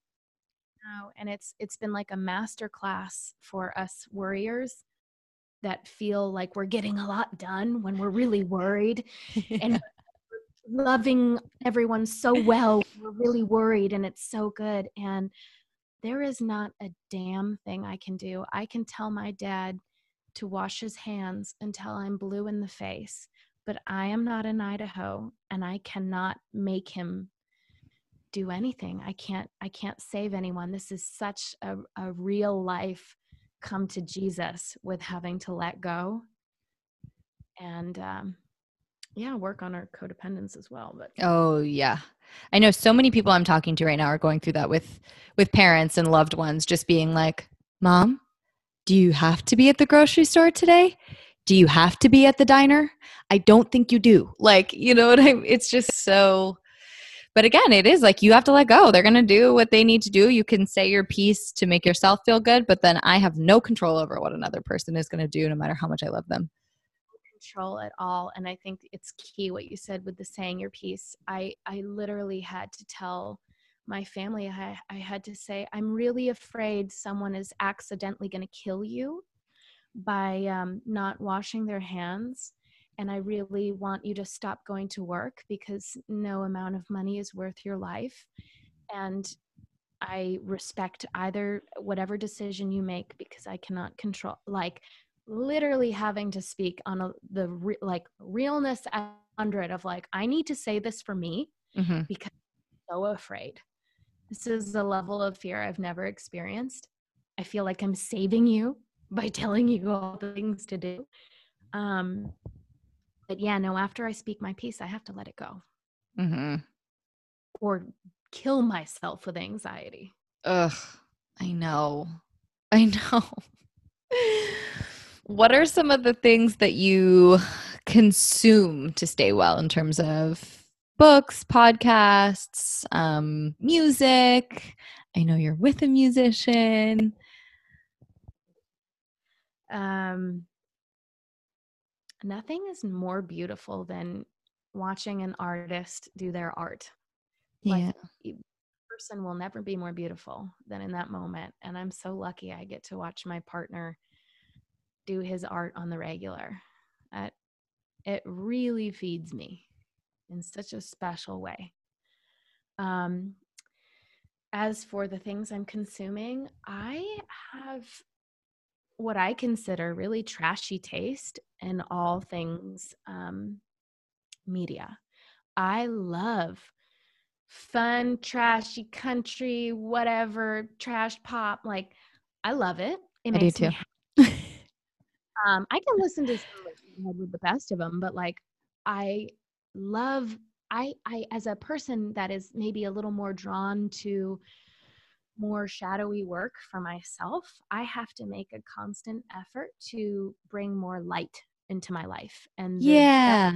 S2: no, and it's it's been like a master class for us worriers that feel like we're getting a lot done when we're really worried and [LAUGHS] loving everyone so well. We're really worried and it's so good. And there is not a damn thing I can do. I can tell my dad to wash his hands until I'm blue in the face, but I am not in Idaho and I cannot make him do anything. I can't I can't save anyone. This is such a, a real life come to Jesus with having to let go. And um yeah work on our codependence as well but
S1: oh yeah. I know so many people i'm talking to right now are going through that with with parents and loved ones just being like mom do you have to be at the grocery store today? Do you have to be at the diner? I don't think you do. Like you know what i it's just so but again it is like you have to let go. They're going to do what they need to do. You can say your piece to make yourself feel good but then i have no control over what another person is going to do no matter how much i love them.
S2: Control at all and i think it's key what you said with the saying your piece. I i literally had to tell my family i, I had to say i'm really afraid someone is accidentally going to kill you by um, not washing their hands and i really want you to stop going to work because no amount of money is worth your life. And I respect either whatever decision you make because I cannot control like literally having to speak on a, the re, like realness at 100 of like i need to say this for me mm-hmm. because i'm so afraid. This is a level of fear i've never experienced. I feel like i'm saving you [LAUGHS] by telling you all the things to do. Um but yeah no after i speak my piece i have to let it go mm-hmm. or kill myself with anxiety
S1: ugh i know [LAUGHS] i know what are some of the things that you consume to stay well in terms of books, podcasts, um, music? I know you're with a musician.
S2: Um, nothing is more beautiful than watching an artist do their art.
S1: Yeah.
S2: Like, person will never be more beautiful than in that moment. And I'm so lucky I get to watch my partner do his art on the regular. That it really feeds me in such a special way. Um, as for the things I'm consuming, I have what I consider really trashy taste in all things um, media. I love fun, trashy country, whatever, trash pop. Like, I love it. It
S1: I do
S2: makes
S1: too.
S2: me [LAUGHS] um, I can listen to with the best of them, but like I love I I as a person that is maybe a little more drawn to more shadowy work for myself, I have to make a constant effort to bring more light into my life. And the-
S1: Yeah.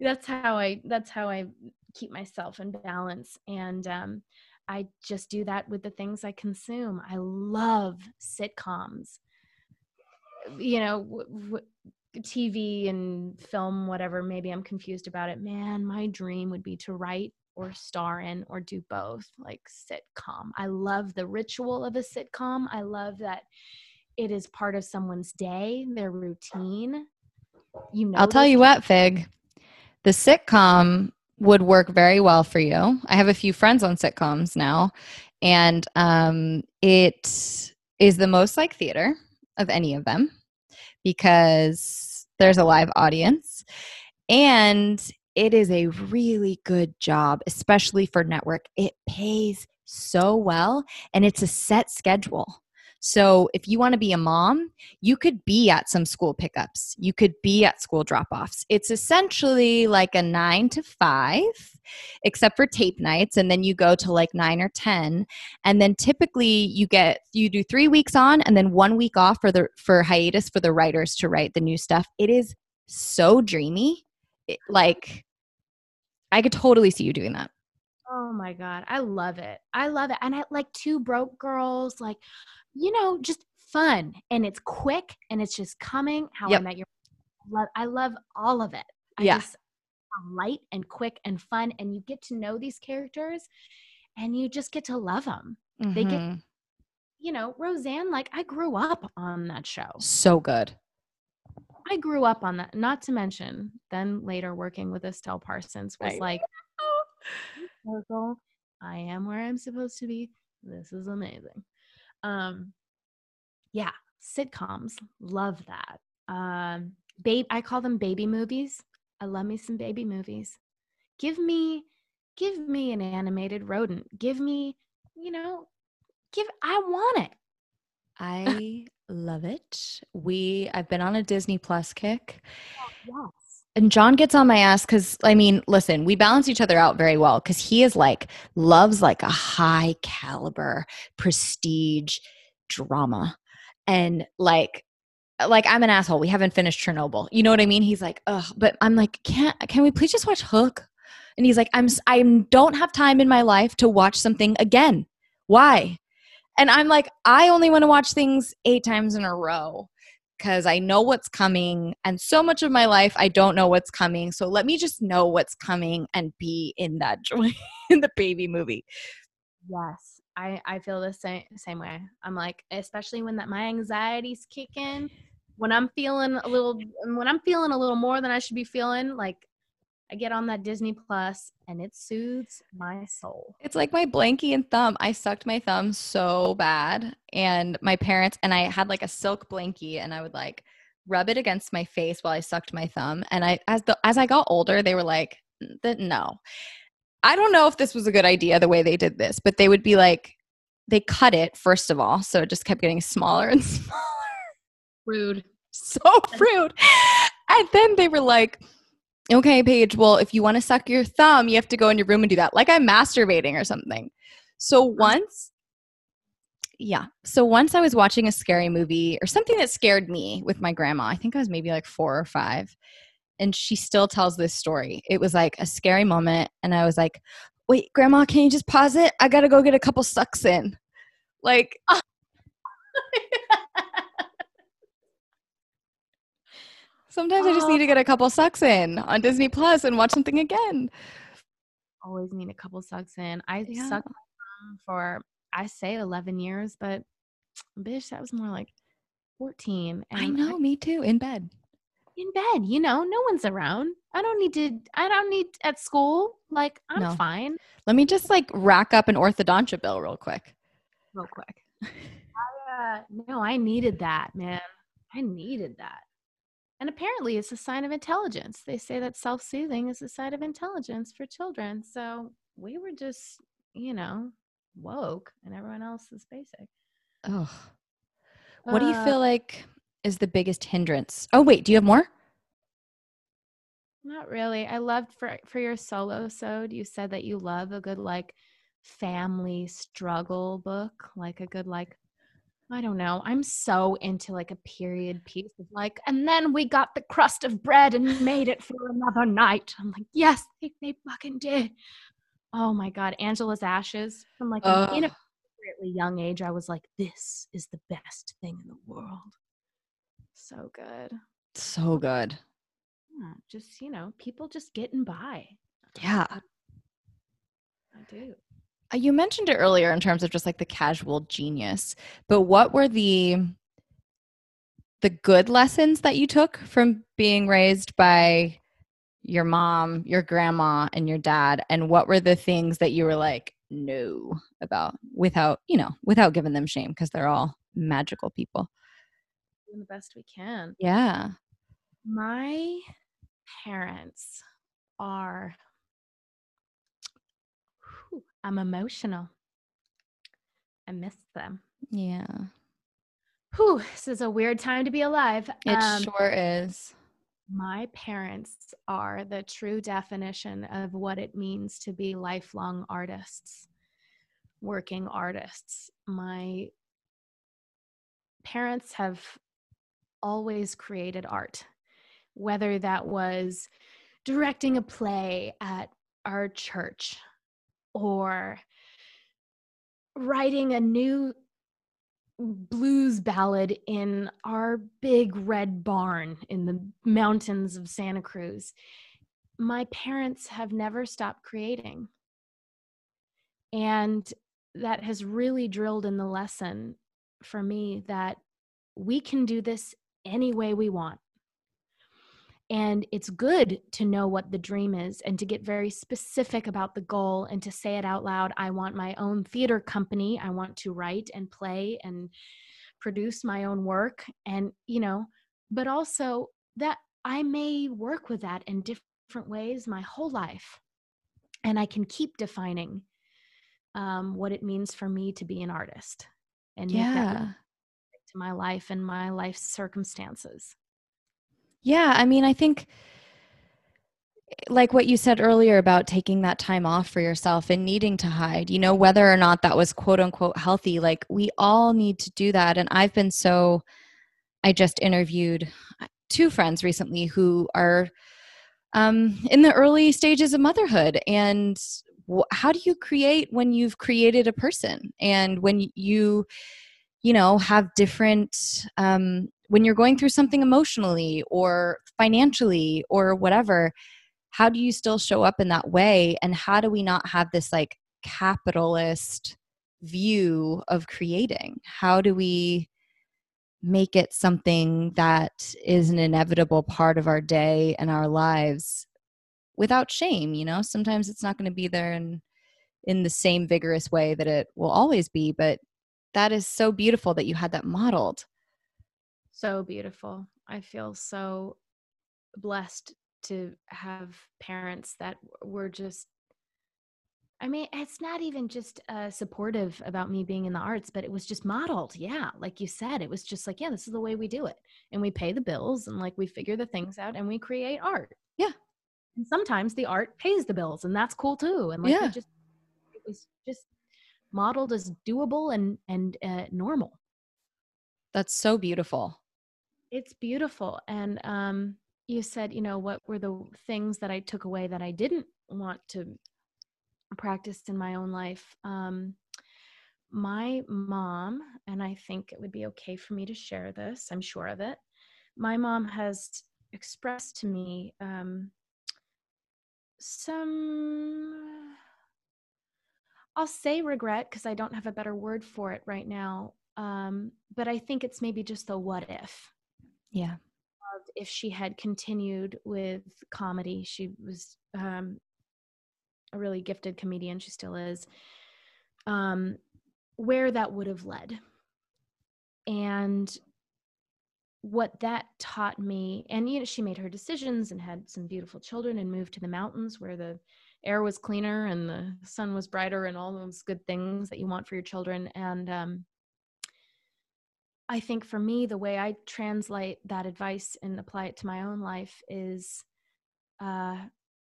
S2: that's how I that's how I keep myself in balance and um I just do that with the things I consume. I love sitcoms. You know, w- w- TV and film whatever, maybe I'm confused about it. Man, my dream would be to write or star in or do both, like sitcom. I love the ritual of a sitcom. I love that it is part of someone's day, their routine. You know,
S1: I'll tell you what, Fig. The sitcom would work very well for you. I have a few friends on sitcoms now, and um, it is the most like theater of any of them because there's a live audience and it is a really good job, especially for network. It pays so well and it's a set schedule. So if you want to be a mom, you could be at some school pickups. You could be at school drop-offs. It's essentially like a 9 to 5 except for tape nights and then you go to like 9 or 10 and then typically you get you do 3 weeks on and then 1 week off for the for hiatus for the writers to write the new stuff. It is so dreamy. It, like I could totally see you doing that.
S2: Oh my god, I love it. I love it. And I like two broke girls, like you know, just fun and it's quick and it's just coming. How
S1: Yep.
S2: I met your love. I love all of it. I
S1: Yeah.
S2: just light and quick and fun, and you get to know these characters, and you just get to love them. They get-
S1: Mhm.
S2: You know, Roseanne. Like I grew up on that show.
S1: so good.
S2: I grew up on that. Not to mention, then later working with Estelle Parsons was
S1: I
S2: like, circle. I am where I'm supposed to be. This is amazing. Um, yeah, sitcoms, love that. Um, babe, I call them baby movies. I love me some baby movies. Give me, give me an animated rodent. Give me, you know, give. I want it.
S1: I love it. We I've been on a Disney Plus kick.
S2: Oh, yes.
S1: And John gets on my ass cuz I mean, listen, we balance each other out very well cuz he is like loves like a high caliber prestige drama. And like like I'm an asshole. We haven't finished Chernobyl. You know what I mean? He's like, "Ugh," but I'm like, "Can't can we please just watch Hook?" And he's like, "I'm I don't have time in my life to watch something again. Why?" And I'm like, I only want to watch things eight times in a row because I know what's coming. And so much of my life, I don't know what's coming. So let me just know what's coming and be in that joy [LAUGHS] in the baby movie.
S2: Yes, I I feel the same same way. I'm like, especially when that my anxieties kick in, when I'm feeling a little when I'm feeling a little more than I should be feeling, like I get on that Disney Plus and it soothes my soul.
S1: It's like my blankie and thumb. I sucked my thumb so bad. And my parents, and I had like a silk blankie, and I would like rub it against my face while I sucked my thumb. And I, as the, as I got older, they were like, that no. I don't know if this was a good idea the way they did this, but they would be like, they cut it first of all, so it just kept getting smaller and [LAUGHS] smaller.
S2: Rude.
S1: so [LAUGHS] rude. And then they were like, okay, Paige, well, if you want to suck your thumb, you have to go in your room and do that. Like I'm masturbating or something. So uh-huh. once, yeah. So once I was watching a scary movie or something that scared me with my grandma. I think I was maybe like four or five. And she still tells this story. It was like a scary moment. And I was like, wait, grandma, can you just pause it? I got to go get a couple sucks in. Like, [LAUGHS] sometimes I just need to get a couple sucks in on Disney Plus and watch something again.
S2: Always need a couple sucks in. I
S1: Yeah.
S2: sucked for I say 11 years, but bitch, that was more like 14.
S1: I know, me too, in bed.
S2: in bed. You know, no one's around. I don't need to. I don't need at school. Like I'm
S1: No.
S2: fine.
S1: Let me just like rack up an orthodontia bill real quick.
S2: Real quick. I, uh, no, I needed that, man. I needed that. And apparently, it's a sign of intelligence. They say that self-soothing is a sign of intelligence for children. So we were just, you know, woke, and everyone else is basic.
S1: Oh. What do you
S2: Uh,
S1: feel like is the biggest hindrance? Oh, wait, do you have more?
S2: Not really. I loved for for your solo sode. You said that you love a good like family struggle book, like a good like I don't know. I'm so into like a period piece of like, and then we got the crust of bread and made it for another night. I'm like, yes, they, they fucking did. Oh my god, Angela's Ashes from like an
S1: Ugh.
S2: inappropriately young age. I was like, this is the best thing in the world. So good.
S1: So good.
S2: Yeah, just you know, people just getting by.
S1: Yeah.
S2: I do.
S1: Uh, You mentioned it earlier in terms of just like the casual genius, but what were the the good lessons that you took from being raised by your mom, your grandma, and your dad? And what were the things that you were like, no, about without, you know, without giving them shame because they're all magical people?
S2: Doing the best we can.
S1: Yeah.
S2: My parents are. I'm emotional. I miss them.
S1: Yeah.
S2: Whew, this is a weird time to be alive.
S1: It
S2: Um,
S1: sure is.
S2: My parents are the true definition of what it means to be lifelong artists, working artists. My parents have always created art, whether that was directing a play at our church or writing a new blues ballad in our big red barn in the mountains of Santa Cruz. My parents have never stopped creating. And that has really drilled in the lesson for me that we can do this any way we want. And it's good to know what the dream is and to get very specific about the goal and to say it out loud. I want my own theater company. I want to write and play and produce my own work. And, you know, but also that I may work with that in different ways my whole life. And I can keep defining um, what it means for me to be an artist and make that
S1: Yeah.
S2: to my life and my life circumstances.
S1: Yeah, I mean, I think like what you said earlier about taking that time off for yourself and needing to hide, you know, whether or not that was quote unquote healthy, like we all need to do that. And I've been so, I just interviewed uh, two friends recently who are um, in the early stages of motherhood. And wh- how do you create when you've created a person and when you, you know, have different, um, when you're going through something emotionally or financially or whatever, how do you still show up in that way? And how do we not have this like capitalist view of creating? How do we make it something that is an inevitable part of our day and our lives without shame? You know, sometimes it's not going to be there in in the same vigorous way that it will always be, but that is so beautiful that you had that modeled.
S2: So beautiful. I feel so blessed to have parents that were just I mean, it's not even just uh, supportive about me being in the arts, but it was just modeled. Yeah. Like you said, it was just like, yeah, this is the way we do it. And we pay the bills and like we figure the things out and we create art.
S1: Yeah.
S2: And sometimes the art pays the bills and that's cool too. And like,
S1: Yeah.
S2: we just, it was just modeled as doable and, and uh, normal.
S1: That's so beautiful.
S2: It's beautiful. And um, you said, you know, what were the things that I took away that I didn't want to practice in my own life? Um, my mom, and I think it would be okay for me to share this, I'm sure of it. My mom has expressed to me um, some, I'll say regret because I don't have a better word for it right now. Um, but I think it's maybe just the what if
S1: Yeah.
S2: if she had continued with comedy. She was um, a really gifted comedian. She still is. Um, where that would have led. And what that taught me, and you know, she made her decisions and had some beautiful children and moved to the mountains where the air was cleaner and the sun was brighter and all those good things that you want for your children. And um, I think for me, the way I translate that advice and apply it to my own life is uh,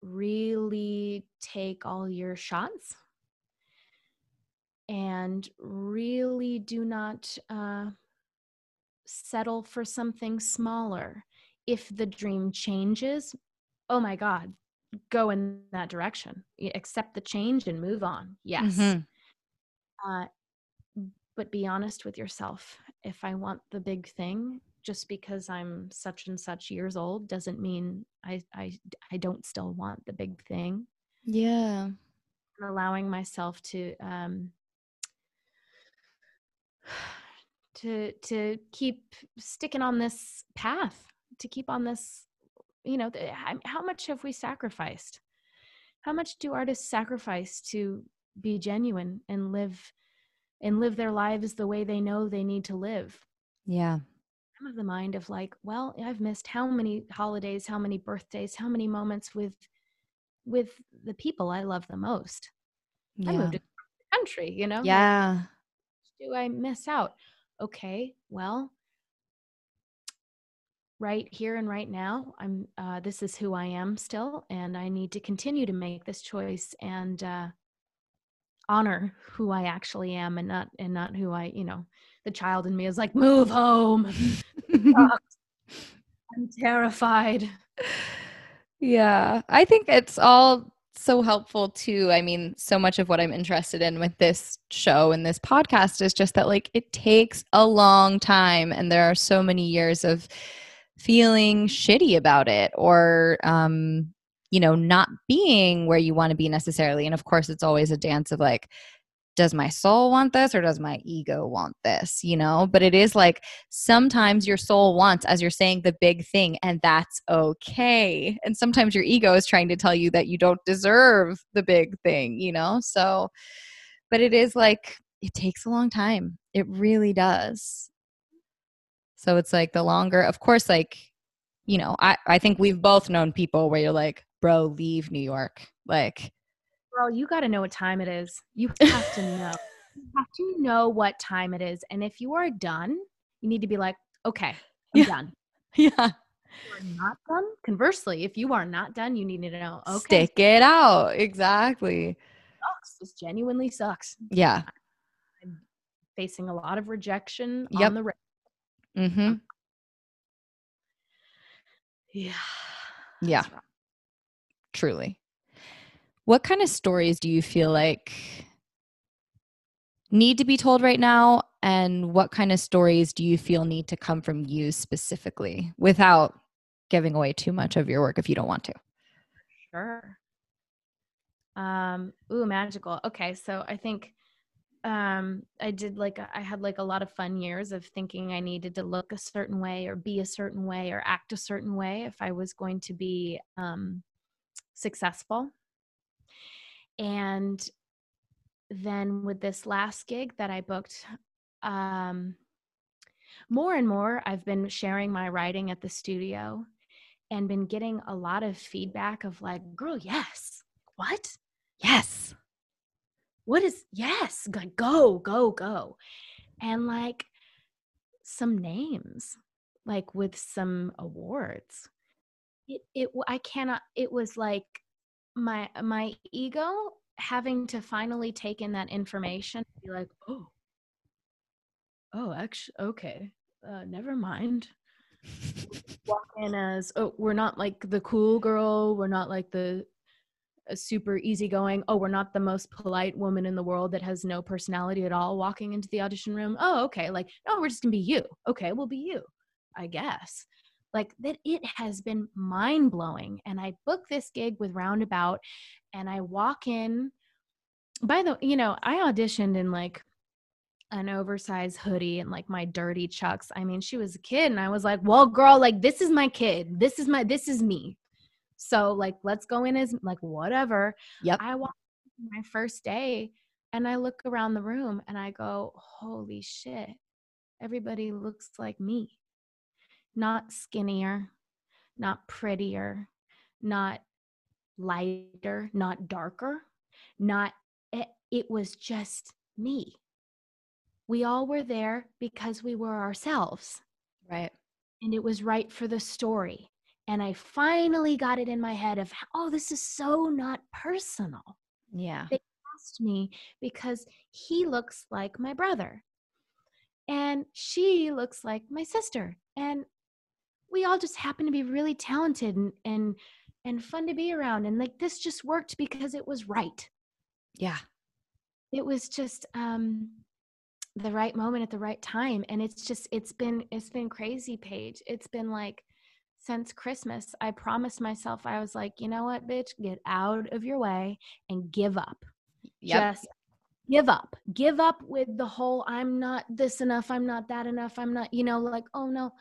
S2: really take all your shots and really do not uh, settle for something smaller. If the dream changes, oh my God, go in that direction. Accept the change and move on. Yes. Mm-hmm. Uh, but be honest with yourself. If I want the big thing, just because I'm such and such years old doesn't mean I I I don't still want the big thing.
S1: Yeah.
S2: allowing myself to um to to keep sticking on this path to keep on this you know how much have we sacrificed how much do artists sacrifice to be genuine and live and live their lives the way they know they need to live
S1: yeah
S2: i'm of the mind of like well i've missed how many holidays how many birthdays how many moments with with the people i love the most yeah. i moved to the country you know
S1: yeah
S2: do I miss out? Okay, well, right here and right now, I'm. Uh, this is who I am still, and I need to continue to make this choice and uh, honor who I actually am, and not and not who I, you know, the child in me is like, move home. [LAUGHS] [LAUGHS] I'm terrified.
S1: Yeah, I think it's all so helpful too. I mean, so much of what I'm interested in with this show and this podcast is just that like it takes a long time and there are so many years of feeling shitty about it or um you know not being where you want to be necessarily and of course it's always a dance of like does my soul want this or does my ego want this you know? But it is like sometimes your soul wants as you're saying the big thing and that's okay. And sometimes your ego is trying to tell you that you don't deserve the big thing you know? So but it is like it takes a long time. It really does. So it's like the longer of course like you know i i think we've both known people where you're like bro leave new york like
S2: girl, you got to know what time it is. You [LAUGHS] have to know. you have to know what time it is. And if you are done, you need to be like, okay, I'm
S1: yeah.
S2: done. [LAUGHS]
S1: Yeah.
S2: You're not done. Conversely, if you are not done, you need to know,
S1: okay. Stick it out. Exactly.
S2: Sucks. This genuinely sucks.
S1: Yeah.
S2: I'm facing a lot of rejection yep. on the road.
S1: Mm-hmm.
S2: Yeah.
S1: Yeah. Truly. What kind of stories do you feel like need to be told right now? And what kind of stories do you feel need to come from you specifically without giving away too much of your work if you don't want to?
S2: Sure. Um, ooh, magical. Okay, so I think um i did like i had like a lot of fun years of thinking i needed to look a certain way or be a certain way or act a certain way if i was going to be um successful and then with this last gig that I booked, um, more and more I've been sharing my writing at the studio and been getting a lot of feedback of like, girl, yes. What? Yes. What is yes? Go, go, go. And like some names, like with some awards. It, it I cannot, it was like my my ego having to finally take in that information be like oh. Oh actually okay. Uh, never mind. [LAUGHS] Walk in as oh we're not like the cool girl. We're not like the super easygoing. Oh we're not the most polite woman in the world that has no personality at all walking into the audition room. Oh okay. Like no we're just gonna be you. Okay we'll be you i guess like that it has been mind blowing and i book this gig with roundabout and i walk in by the you know i auditioned in like an oversized hoodie and like my dirty chucks. I mean, she was a kid and I was like, "Well, girl, like this is my kid. This is my this is me." So, like let's go in as like whatever.
S1: Yep.
S2: I walk my first day and I look around the room and I go, "Holy shit. Everybody looks like me." Not skinnier, not prettier, not lighter, not darker, not it, it was just me we all were there because we were ourselves.
S1: Right.
S2: And it was right for the story. And I finally got it in my head of, oh, this is so not personal.
S1: Yeah.
S2: They asked me because he looks like my brother and she looks like my sister. And we all just happen to be really talented and, and, and fun to be around. And like this just worked because it was right.
S1: Yeah.
S2: It was just, um, the right moment at the right time and it's just it's been it's been crazy Paige it's been like since christmas i promised myself i was like you know what bitch get out of your way and give up
S1: yep.
S2: just give up give up with the whole i'm not this enough i'm not that enough i'm not you know like oh no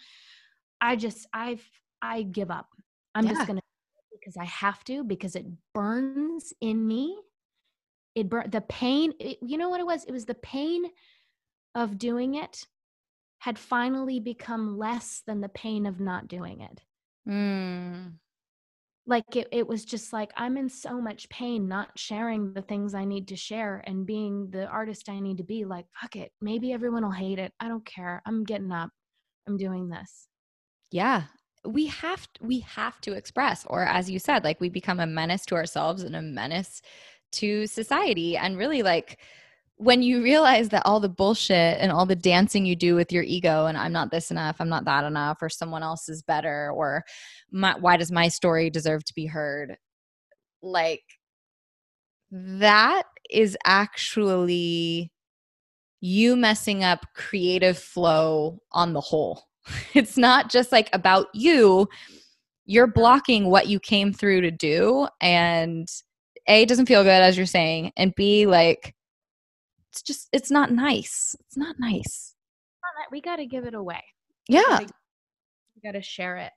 S2: i just i've i give up i'm
S1: Yeah.
S2: just gonna because i have to because it burns in me it burn the pain it, you know what it was it was the pain of doing it had finally become less than the pain of not doing it.
S1: Mm.
S2: Like it, it was just like, I'm in so much pain not sharing the things I need to share and being the artist I need to be. Like, fuck it. Maybe everyone will hate it. I don't care. I'm getting up. I'm doing this.
S1: Yeah. We have we have to express or as you said like we become a menace to ourselves and a menace to society and really like when you realize that all the bullshit and all the dancing you do with your ego and I'm not this enough, I'm not that enough, or someone else is better, or my, why does my story deserve to be heard? Like, that is actually you messing up creative flow on the whole. [LAUGHS] It's not just like about you, you're blocking what you came through to do. And A, doesn't feel good, as you're saying, and B, like, it's just it's not nice it's not nice
S2: We got to give it away.
S1: yeah
S2: We got to share it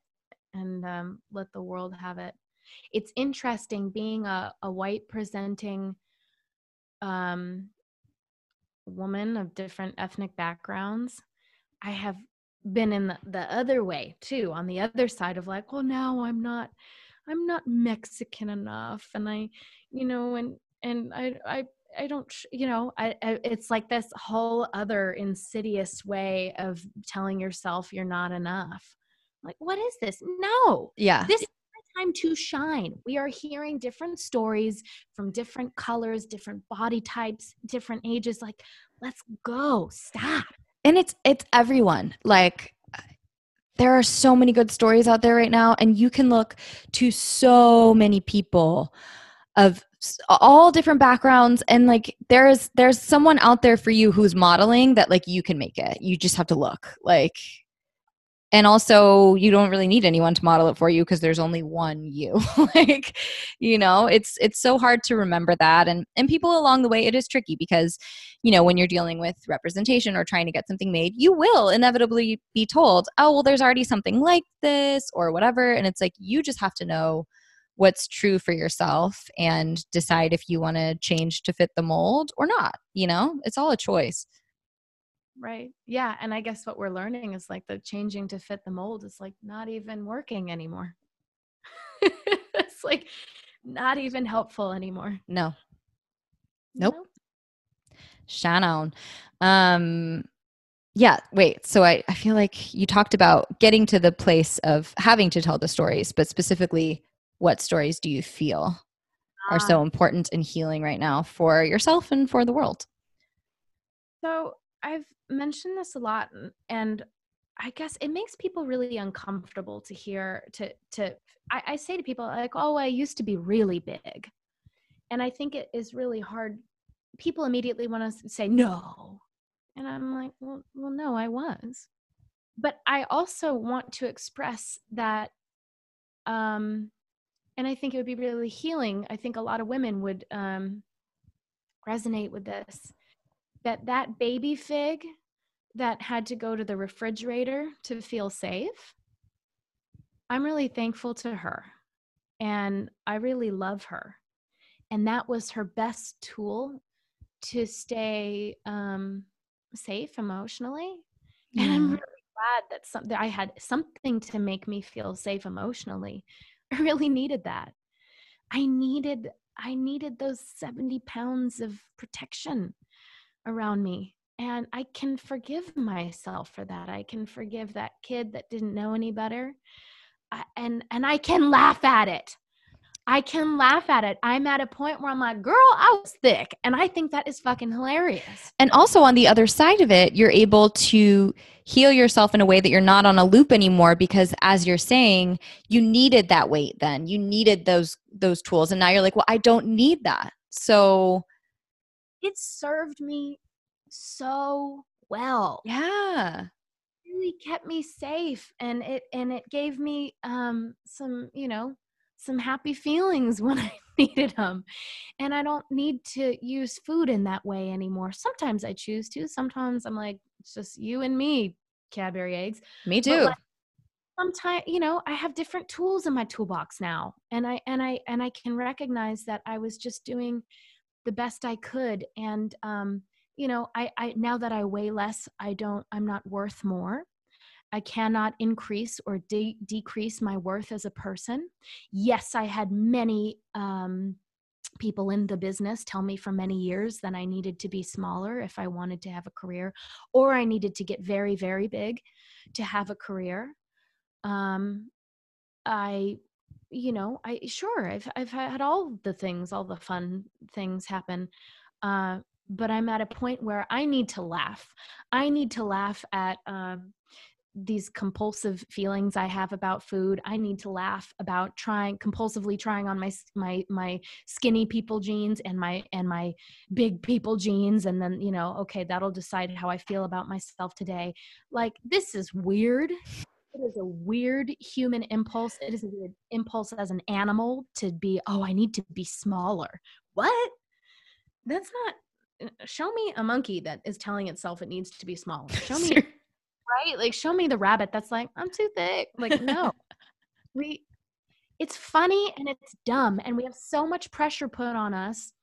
S2: and um, let the world have it. It's interesting being a, a white presenting um, woman of different ethnic backgrounds. I have been in the, the other way too, on the other side of like, oh, well, now I'm not, I'm not Mexican enough, and I, you know, and and I I I don't, you know, I, I, it's like this whole other insidious way of telling yourself you're not enough. Like, what is this? No,
S1: yeah
S2: this is my time to shine. We are hearing different stories from different colors, different body types, different ages. Like, let's go. Stop.
S1: And it's it's everyone. Like there are so many good stories out there right now and you can look to so many people of all different backgrounds and like there's there's someone out there for you who's modeling that like you can make it. You just have to look. Like and also you don't really need anyone to model it for you because there's only one you. [LAUGHS] Like you know it's it's so hard to remember that. And and people along the way it is tricky because you know when you're dealing with representation or trying to get something made you will inevitably be told oh well there's already something like this or whatever. And it's like you just have to know what's true for yourself and decide if you want to change to fit the mold or not you know? It's all a choice
S2: Right. Yeah. And I guess what we're learning is like the changing to fit the mold is like not even working anymore. [LAUGHS] it's like not even helpful anymore.
S1: no Nope.
S2: know?
S1: Shannon. Um yeah, wait. So I, I feel like you talked about getting to the place of having to tell the stories, but specifically what stories do you feel are
S2: Ah.
S1: so important in healing right now for yourself and for the world?
S2: So I've mentioned this a lot, and I guess it makes people really uncomfortable to hear. To to I, I say to people like, "Oh, I used to be really big," and I think it is really hard. People immediately want to say no, and I'm like, "Well, well, no, I was," but I also want to express that. Um, and I think it would be really healing. I think a lot of women would um, resonate with this that that baby fig that had to go to the refrigerator to feel safe, I'm really thankful to her. And I really love her. And that was her best tool to stay um, safe emotionally. And I'm really glad that, some, that I had something to make me feel safe emotionally. I really needed that. I needed I needed those 70 pounds of protection around me. And I can forgive myself for that. I can forgive that kid that didn't know any better. I, and and I can laugh at it. I can laugh at it. I'm at a point where I'm like, girl, I was thick. And I think that is fucking hilarious.
S1: And also on the other side of it, you're able to heal yourself in a way that you're not on a loop anymore because as you're saying, you needed that weight then. You needed those those tools. And now you're like, well, I don't need that. So
S2: it served me so well.
S1: Yeah.
S2: It really kept me safe and it and it gave me um some, you know, some happy feelings [LAUGHS] when I needed them. And I don't need to use food in that way anymore. Sometimes I choose to. Sometimes I'm like, it's just you and me, Cadbury eggs.
S1: Me too.
S2: Like, sometimes, you know, I have different tools in my toolbox now. And I and I and I can recognize that I was just doing the best I could. And um, you know, I, I now that I weigh less, I don't I'm not worth more. I cannot increase or de- decrease my worth as a person. Yes, I had many um, people in the business tell me for many years that I needed to be smaller if I wanted to have a career, or I needed to get very, very big to have a career. Um, I, you know, I sure I've I've had all the things, all the fun things happen. Uh, but I'm at a point where I need to laugh. I need to laugh at um, these compulsive feelings I have about food. I need to laugh about trying compulsively trying on my my my skinny people jeans and my and my big people jeans and then, you know, okay, that'll decide how I feel about myself today. Like this is weird. It is a weird human impulse. It is a weird impulse as an animal to be, oh, I need to be smaller. What? That's not uh, show me a monkey that is telling itself it needs to be smaller. [LAUGHS] Show me right? Like, show me the rabbit that's like, I'm too thick. Like, no. [LAUGHS] we, it's funny and it's dumb. And we have so much pressure put on us.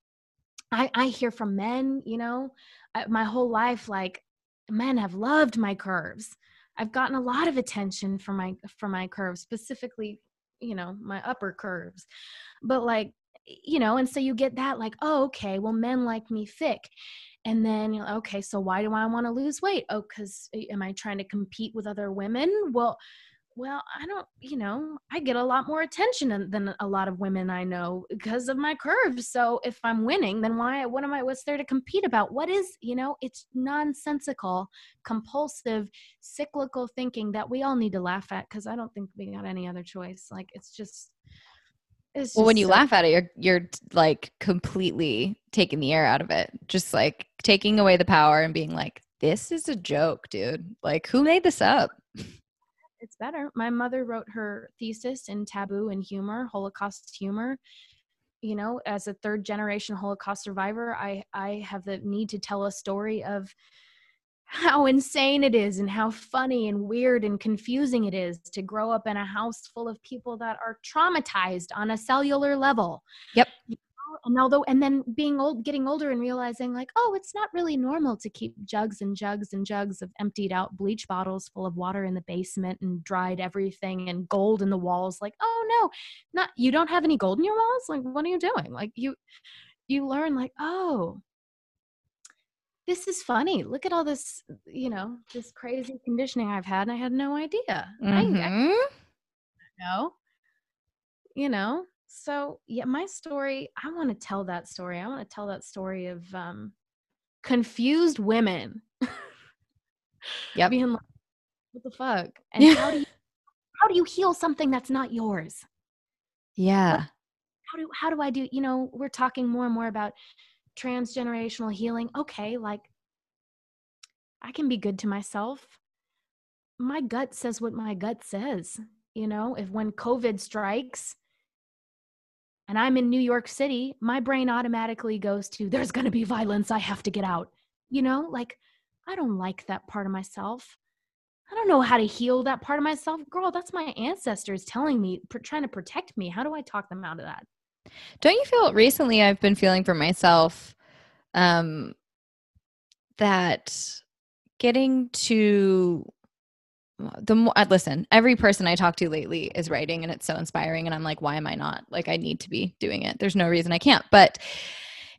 S2: I, I hear from men, you know, I, my whole life, like, men have loved my curves. I've gotten a lot of attention for my for my curves, specifically, you know, my upper curves. But like, you know, and so you get that like, oh, okay, well, men like me thick. And then you're like, okay so why do i want to lose weight? Oh because eh, am i trying to compete with other women? Well well i don't you know i get a lot more attention than a lot of women i know because of my curves so if i'm winning then why what am i what's there to compete about what is you know it's nonsensical compulsive cyclical thinking that we all need to laugh at because i don't think we got any other choice like it's just
S1: it's well, when you so- laugh at it, you're you're like completely taking the air out of it. Just like taking away the power and being like, this is a joke, dude. Like, who made this up? [LAUGHS]
S2: It's better. My mother wrote her thesis in taboo and humor, Holocaust humor. You know, as a third generation Holocaust survivor, I I have the need to tell a story of how insane it is and how funny and weird and confusing it is to grow up in a house full of people that are traumatized on a cellular level.
S1: Yep
S2: and although and then being old getting older and realizing like oh it's not really normal to keep jugs and jugs and jugs of emptied out bleach bottles full of water in the basement and dried everything and gold in the walls. Like oh no not you don't have any gold in your walls? Like what are you doing? Like you you learn like oh this is funny. Look at all this you know this crazy conditioning i've had and i had no idea. Mm-hmm. I, I know you know so yeah my story i want to tell that story i want to tell that story of um confused women [LAUGHS]
S1: yeah
S2: being like what the fuck? And yeah. [LAUGHS] how do you how do you heal something that's not yours?
S1: Yeah.
S2: what, how do how do i do you know we're talking more and more about transgenerational healing okay like i can be good to myself. My gut says what my gut says you know if when covid strikes and I'm in New York City, my brain automatically goes to there's going to be violence. I have to get out. You know, like I don't like that part of myself. I don't know how to heal that part of myself. Girl, that's my ancestors telling me, trying to protect me. How do I talk them out of that?
S1: Don't you feel recently I've been feeling for myself um that getting to the more listen every person i talk to lately is writing and it's so inspiring and i'm like why am i not? Like i need to be doing it. There's no reason i can't. But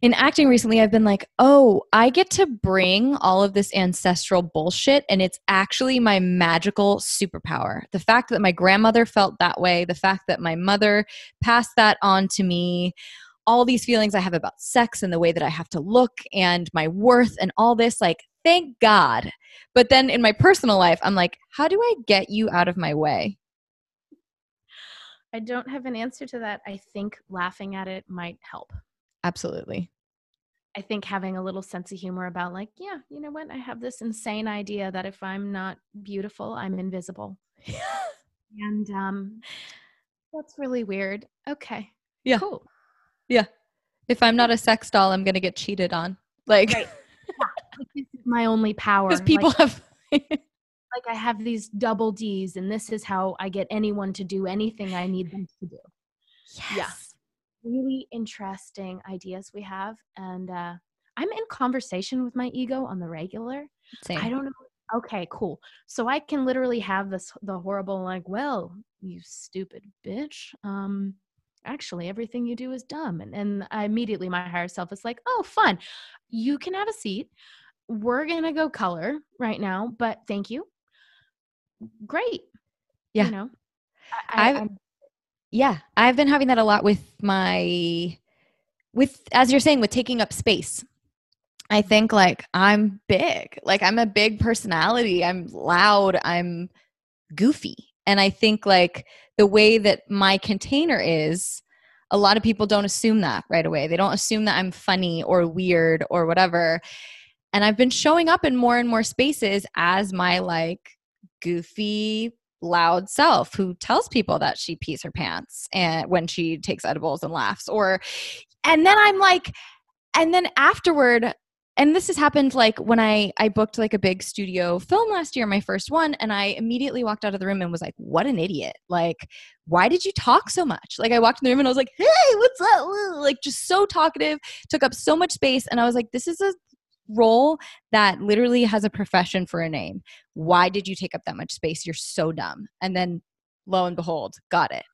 S1: in acting recently, I've been like, oh, I get to bring all of this ancestral bullshit, and it's actually my magical superpower. The fact that my grandmother felt that way, the fact that my mother passed that on to me, all these feelings I have about sex and the way that I have to look and my worth and all this, like, thank God. But then in my personal life, I'm like, how do I get you out of my way?
S2: I don't have an answer to that. I think laughing at it might help.
S1: Absolutely.
S2: I think having a little sense of humor about, like, yeah, you know what? I have this insane idea that if I'm not beautiful, I'm invisible. [LAUGHS] and um, that's really weird. Okay.
S1: Yeah.
S2: Cool.
S1: Yeah. If I'm not a sex doll, I'm going to get cheated on. Like,
S2: right. [LAUGHS] yeah. My only power.
S1: Because people
S2: like,
S1: have. [LAUGHS]
S2: like, I have these double D's, and this is how I get anyone to do anything I need them to do.
S1: Yes.
S2: Yeah really interesting ideas we have and uh i'm in conversation with my ego on the regular
S1: Same.
S2: i don't know okay cool so i can literally have this the horrible like well you stupid bitch um actually everything you do is dumb and, and I immediately my higher self is like oh fun you can have a seat we're gonna go color right now but thank you great
S1: yeah
S2: you know I,
S1: I've, yeah, I've been having that a lot with my with as you're saying with taking up space. I mm-hmm. think like I'm big. Like I'm a big personality. I'm loud, I'm goofy. And I think like the way that my container is a lot of people don't assume that right away. They don't assume that I'm funny or weird or whatever. And I've been showing up in more and more spaces as my like goofy loud self who tells people that she pees her pants and when she takes edibles and laughs or and then i'm like and then afterward and this has happened like when i i booked like a big studio film last year my first one and i immediately walked out of the room and was like what an idiot. Like why did you talk so much? Like i walked in the room and i was like hey what's up? Like just so talkative took up so much space and i was like this is a role that literally has a profession for a name. Why did you take up that much space? You're so dumb. And then lo and behold, got it.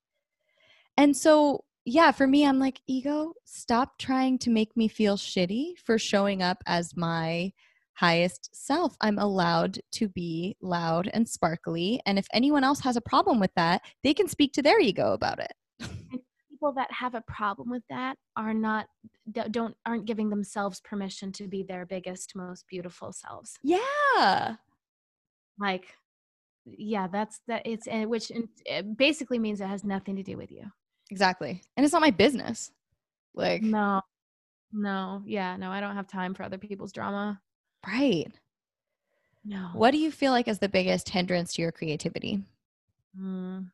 S1: And so, yeah, for me, I'm like, ego, stop trying to make me feel shitty for showing up as my highest self. I'm allowed to be loud and sparkly. And if anyone else has a problem with that, they can speak to their ego about it
S2: people that have a problem with that are not don't aren't giving themselves permission to be their biggest most beautiful selves.
S1: Yeah.
S2: Like yeah that's that it's eh, which it basically means it has nothing to do with you.
S1: Exactly. And it's not my business. Like
S2: no. No. Yeah no i don't have time for other people's drama.
S1: Right.
S2: No.
S1: What do you feel like is the biggest hindrance to your creativity?
S2: Mm.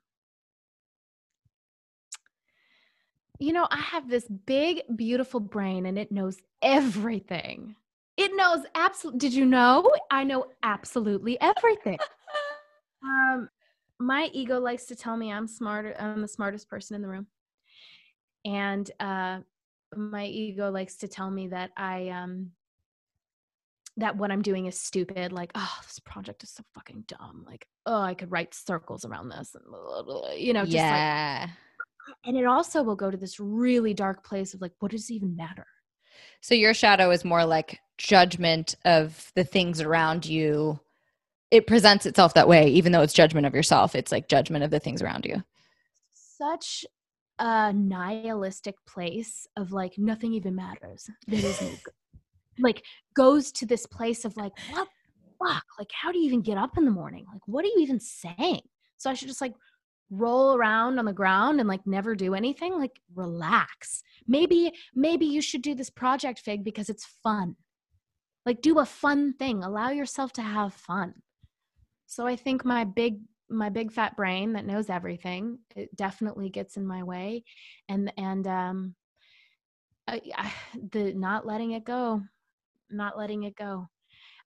S2: You know, I have this big, beautiful brain and it knows everything. It knows absolutely. Did you know? I know absolutely everything. [LAUGHS] um, my ego likes to tell me I'm smarter. I'm the smartest person in the room, and uh, my ego likes to tell me that I um that what I'm doing is stupid. Like, oh, this project is so fucking dumb. Like, oh, I could write circles around this, and blah, blah, blah, you know, just
S1: yeah.
S2: like and it also will go to this really dark place of like what does it even matter?
S1: So your shadow is more like judgment of the things around you. It presents itself that way even though it's judgment of yourself. It's like judgment of the things around you.
S2: Such a nihilistic place of like nothing even matters. That is [LAUGHS] like goes to this place of like what fuck? Like how do you even get up in the morning? Like what are you even saying? So i should just like roll around on the ground and like never do anything like relax. Maybe maybe you should do this project fig because it's fun. Like do a fun thing. Allow yourself to have fun. So i think my big my big fat brain that knows everything it definitely gets in my way. And and um I, I, the not letting it go not letting it go.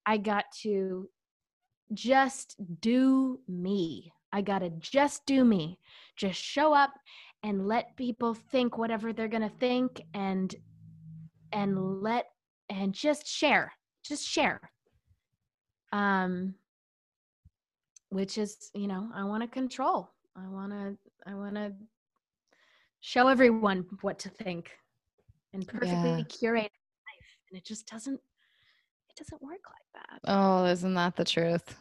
S2: I got to just do me. I got to just do me. Just show up and let people think whatever they're going to think and and let and just share. Just share. Um which is, you know, I want to control. I want to I want to show everyone what to think and perfectly
S1: Yeah.
S2: curate life and it just doesn't it doesn't work like that
S1: Oh, isn't that the truth?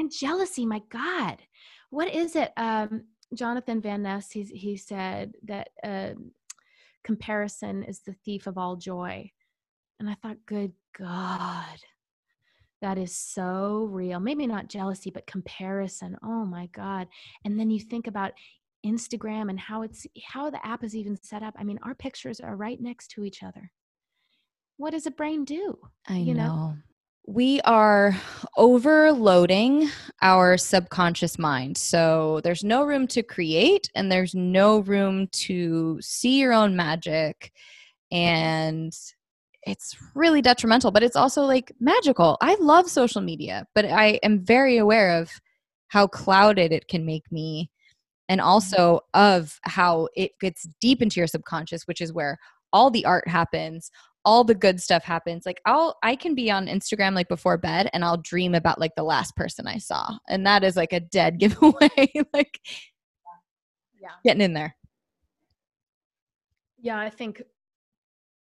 S2: And jealousy my god. What is it um jonathan van ness he's, he said that um comparison is the thief of all joy. And i thought good god that is so real. Maybe not jealousy but comparison. Oh my god. And then you think about instagram and how it's how the app is even set up. I mean our pictures are right next to each other. What does a brain do?
S1: I
S2: you
S1: know.
S2: know?
S1: We are overloading our subconscious mind. So there's no room to create and there's no room to see your own magic. And it's really detrimental, but it's also like magical. I love social media, but I am very aware of how clouded it can make me and also mm-hmm. of how it gets deep into your subconscious, which is where all the art happens, all the good stuff happens like i'll i can be on instagram like before bed and i'll dream about like the last person i saw and that is like a dead [LAUGHS] giveaway like
S2: yeah.
S1: Getting in there.
S2: Yeah i think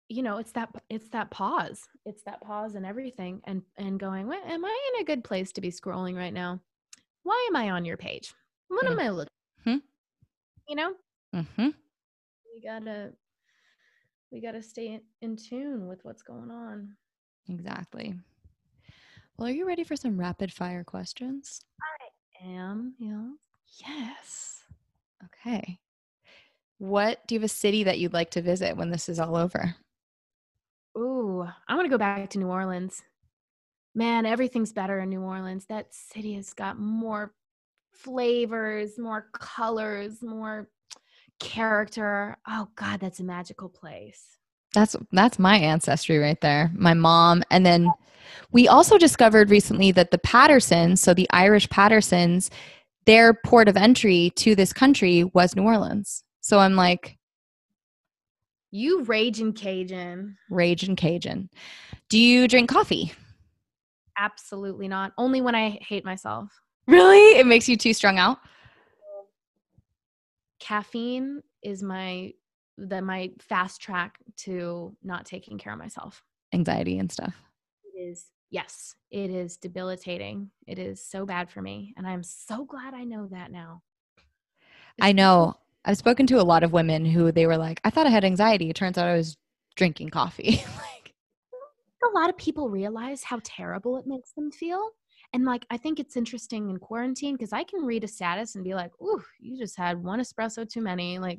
S2: you know it's that it's that pause. It's that pause and everything and and going "Wait, am i in a good place to be scrolling right now? Why am i on your page? What am i looking
S1: Hmm.
S2: you know?
S1: Mm-hmm.
S2: we gotta we gotta stay in, tune with what's going on.
S1: Exactly. Well are you ready for some rapid fire questions?
S2: I am know
S1: yes. Okay. What do you have a city that you'd like to visit when this is all over?
S2: Ooh i want to go back to new orleans. Man everything's better in new orleans. That city has got more flavors more colors more character oh god that's a magical place
S1: That's that's my ancestry right there. My mom and then we also discovered recently that the Pattersons, so the Irish Pattersons, their port of entry to this country was New Orleans. So I'm like
S2: you raging cajun
S1: rage and Cajun. Do you drink coffee?
S2: absolutely not only when i hate myself
S1: Really? It makes you too strung out?
S2: Caffeine is my that my fast track to not taking care of myself
S1: Anxiety and stuff.
S2: it is yes it is debilitating it is so bad for me and i'm so glad i know that now
S1: I know. I've spoken to a lot of women who they were like, I thought I had anxiety. It turns out I was drinking coffee. [LAUGHS] like,
S2: a lot of people realize how terrible it makes them feel. And like, I think it's interesting in quarantine because I can read a status and be like, ooh, you just had one espresso too many. Like,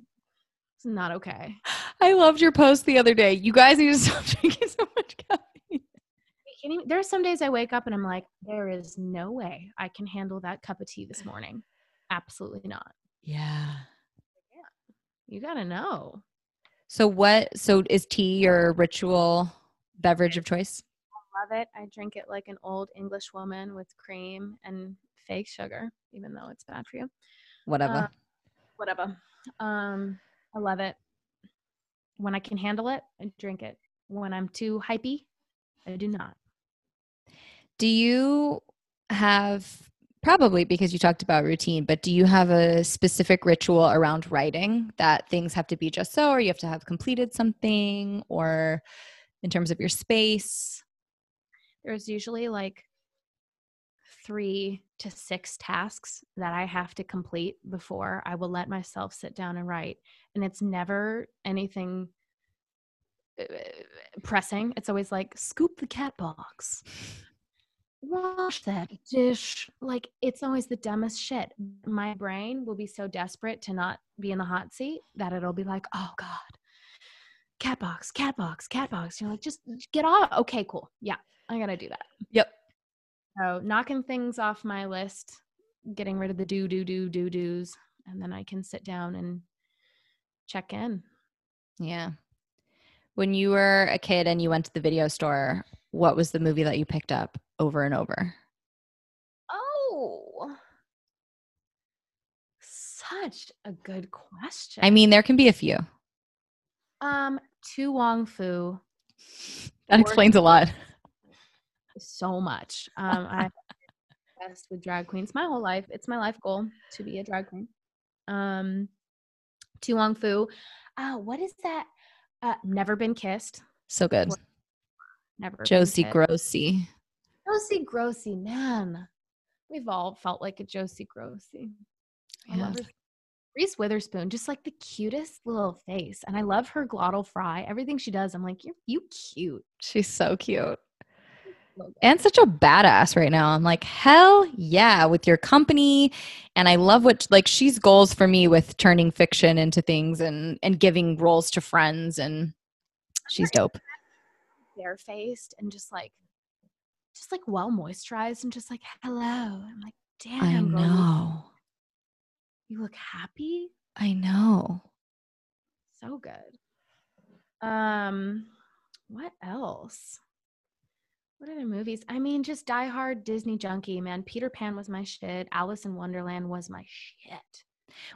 S2: it's not okay.
S1: I loved your post the other day. You guys need to [LAUGHS] stop drinking so much coffee.
S2: You? There are some days I wake up and I'm like, there is no way I can handle that cup of tea this morning. Absolutely not.
S1: Yeah.
S2: You got to know.
S1: So what so is tea your ritual beverage of choice?
S2: Love it. I drink it like an old English woman with cream and fake sugar, even though it's bad for you.
S1: Whatever.
S2: Uh, whatever. Um, I love it. When I can handle it, I drink it. When I'm too hypey, I do not.
S1: do you have probably because you talked about routine, but do you have a specific ritual around writing that things have to be just so or you have to have completed something or in terms of your space?
S2: There's usually like three to six tasks that I have to complete before I will let myself sit down and write. And it's never anything uh, pressing. It's always like scoop the cat box, wash that dish. Like it's always the dumbest shit. My brain will be so desperate to not be in the hot seat that it'll be like, oh God, cat box, cat box, cat box. You're like, just get off. Okay, cool. Yeah, I gotta do that.
S1: Yep.
S2: So knocking things off my list, getting rid of the do do do do do's, and then I can sit down and check in.
S1: Yeah. When you were a kid and you went to the video store, what was the movie that you picked up? over and over?
S2: Oh, such a good question.
S1: I mean, there can be a few.
S2: um, To Wong Foo,
S1: That explains a lot.
S2: So much. Um, I've been [LAUGHS] obsessed with drag queens my whole life. It's my life goal to be a drag queen. Um, To Wong Foo. Uh, what is that? Uh, Never Been Kissed.
S1: So good.
S2: Never.
S1: Josie. Grossie.
S2: Josie Grossie, man. We've all felt like a Josie Grossie.
S1: Yeah.
S2: Reese Witherspoon, just like the cutest little face. And I love her glottal fry. Everything she does, I'm like, you're you cute.
S1: She's so cute. And such a badass right now. I'm like, hell yeah, with your company. And I love what like she's goals for me with turning fiction into things and and giving roles to friends and she's dope.
S2: Barefaced and just like just like well moisturized and just like hello. I'm like, damn,
S1: I
S2: girl,
S1: know.
S2: You look happy.
S1: I know.
S2: So good. Um, what else? What other movies? I mean, just Die Hard, Disney junkie, man. Peter Pan was my shit. Alice in Wonderland was my shit.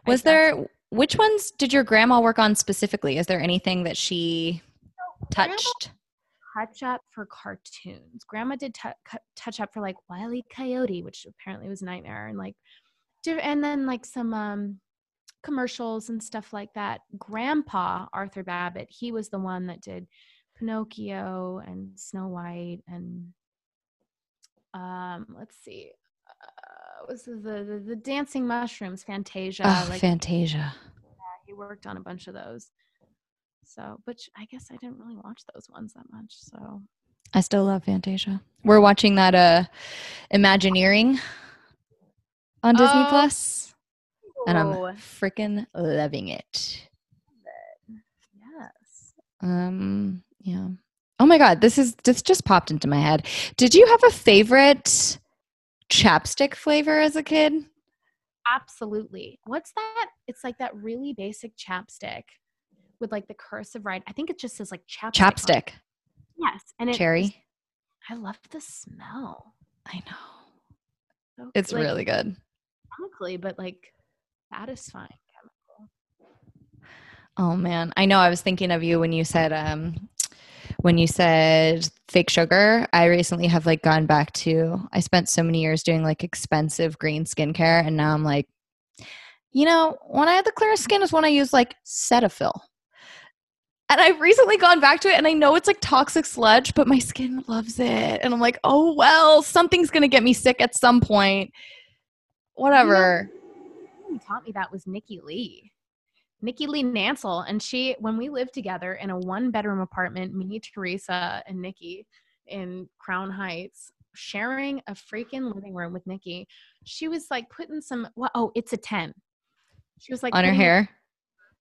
S1: Was there which ones did your grandma work on specifically? Is there anything that she touched?
S2: touch up for cartoons? Grandma did cu- touch up for like Wile E. Coyote, which apparently was a nightmare, and like, and then like some um commercials and stuff like that. Grandpa Arthur Babbitt, he was the one that did Pinocchio and Snow White and um let's see uh was the, the the dancing mushrooms fantasia
S1: Oh,
S2: like
S1: Fantasia.
S2: he worked on a bunch of those so but i guess i didn't really watch those ones that much so
S1: I still love Fantasia. We're watching that uh Imagineering on Disney
S2: Oh.
S1: And I'm freaking loving it.
S2: yes
S1: Um, yeah. Oh my god, this is this just popped into my head. Did you have a favorite chapstick flavor as a kid?
S2: absolutely what's that it's like that really basic chapstick with like the cursive right i think it just says like chapstick.
S1: Chapstick.
S2: yes and it
S1: Cherry.
S2: is- i love the smell
S1: I know.
S2: So,
S1: It's
S2: like,
S1: really good.
S2: chemically but like satisfying chemical
S1: Oh man. I know I was thinking of you when you said um when you said fake sugar. I recently have like gone back to I spent so many years doing like expensive green skincare and now I'm like you know, when I had the clearest skin is when I used like Cetaphil. And I've recently gone back to it and I know it's like toxic sludge, but my skin loves it. And I'm like, oh well, something's gonna get me sick at some point. Whatever.
S2: who taught me that was Nikki Lee. Nikki Lee Nansel. And she, when we lived together in a one bedroom apartment, me, Teresa, and Nikki in Crown Heights, sharing a freaking living room with Nikki, she was like putting some, well, oh, it's a 10. She was like,
S1: on her hair.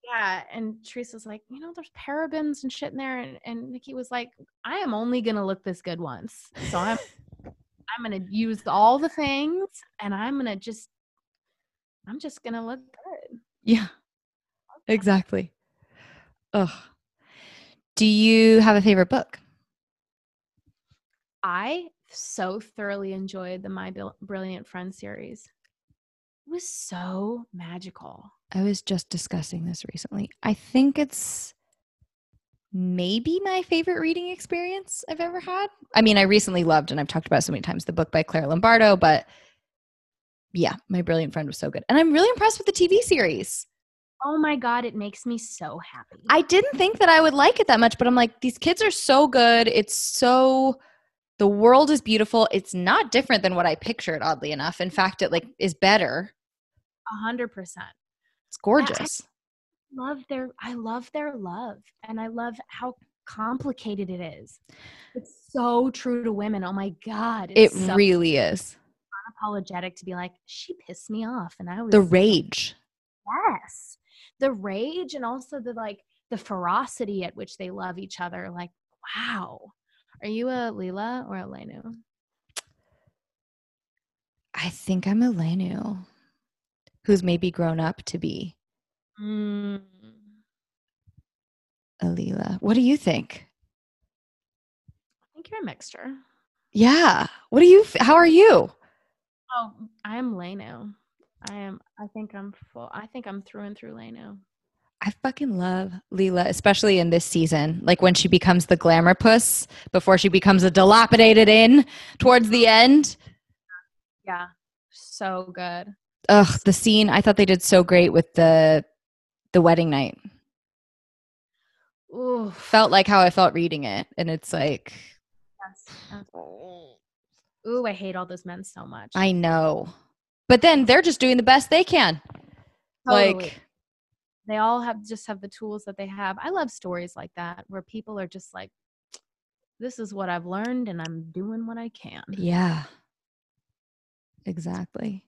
S2: Yeah. And Teresa's like, you know, there's parabens and shit in there. And, and Nikki was like, I am only going to look this good once. So I'm, I'm going to use all the things and I'm going to just, I'm just going to look good.
S1: Yeah, exactly. Ugh. Do you have a favorite book?
S2: I so thoroughly enjoyed the My Brilliant Friend series. It was so magical.
S1: I was just discussing this recently. I think it's maybe my favorite reading experience I've ever had. I mean, I recently loved, and I've talked about so many times, the book by Claire Lombardo, but yeah, My Brilliant Friend was so good. And I'm really impressed with the TV series.
S2: Oh my God, it makes me so happy.
S1: I didn't think that I would like it that much, but I'm like, these kids are so good. It's so the world is beautiful. It's not different than what I pictured, oddly enough. In fact, it like is better.
S2: A hundred percent.
S1: It's gorgeous.
S2: Love their I love their love. And I love how complicated it is. It's so true to women. Oh my God.
S1: It
S2: so
S1: really is.
S2: unapologetic to be like, she pissed me off. And I was
S1: The rage.
S2: Yes. The rage and also the like the ferocity at which they love each other. Like, wow. Are you a Lila or a Lenu?
S1: I think I'm a Lenu who's maybe grown up to be
S2: Mm.
S1: a Lila. What do you think?
S2: I think you're a mixture.
S1: Yeah. What do you? How are you?
S2: Oh, I am Lenu. I am. I think I'm full. I think I'm through and through Lenu.
S1: I fucking love Lila, especially in this season. Like when she becomes the glamour puss before she becomes a dilapidated inn towards the end.
S2: Yeah, so good.
S1: Ugh, the scene. I thought they did so great with the the wedding night.
S2: Ooh,
S1: Felt like how I felt reading it, and it's like
S2: yes. Ooh, I hate all those men so much.
S1: I know, but then they're just doing the best they can.
S2: Totally.
S1: Like
S2: they all have just have the tools that they have. I love stories like that where people are just like, "This is what I've learned, and I'm doing what I can."
S1: Yeah. Exactly.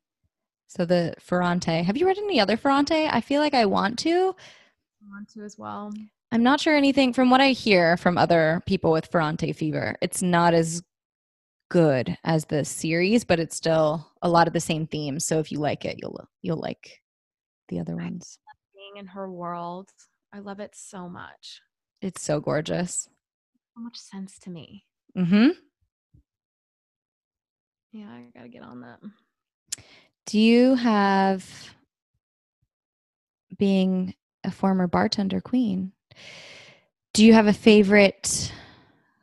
S1: So the Ferrante. Have you read any other Ferrante? I feel like I want to.
S2: I want to as well.
S1: I'm not sure anything from what I hear from other people with Ferrante fever. It's not as good as the series, but it's still a lot of the same themes. So if you like it, you'll you'll like the other ones.
S2: Being in her world, I love it so much.
S1: It's so gorgeous.
S2: So much sense to me.
S1: Mhm.
S2: Yeah, I gotta get on that.
S1: Do you have being a former bartender queen? Do you have a favorite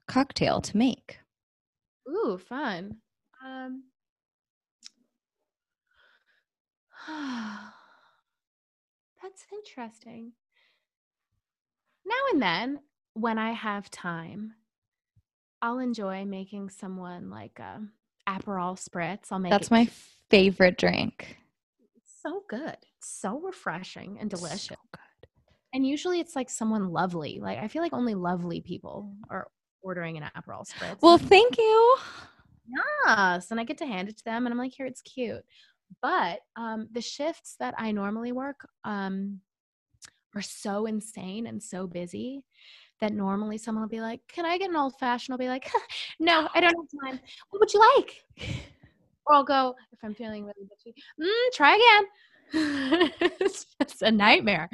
S1: cocktail to make?
S2: Ooh, fun. Um, [SIGHS] that's interesting. Now and then, when I have time, I'll enjoy making someone like a Aperol spritz. I'll make
S1: That's
S2: it
S1: my favorite drink.
S2: It's so good. It's so refreshing and delicious.
S1: So good.
S2: And usually, it's like someone lovely. Like I feel like only lovely people are ordering an Aperol spritz.
S1: Well, thank you.
S2: Yes, and I get to hand it to them, and I'm like, here, it's cute. But um, the shifts that I normally work um, are so insane and so busy that normally someone will be like, "Can I get an old fashioned?" I'll be like, [LAUGHS] "No, I don't have time. What would you like?" Or I'll go if I'm feeling really bitchy. Mm, try again. [LAUGHS] it's just a nightmare.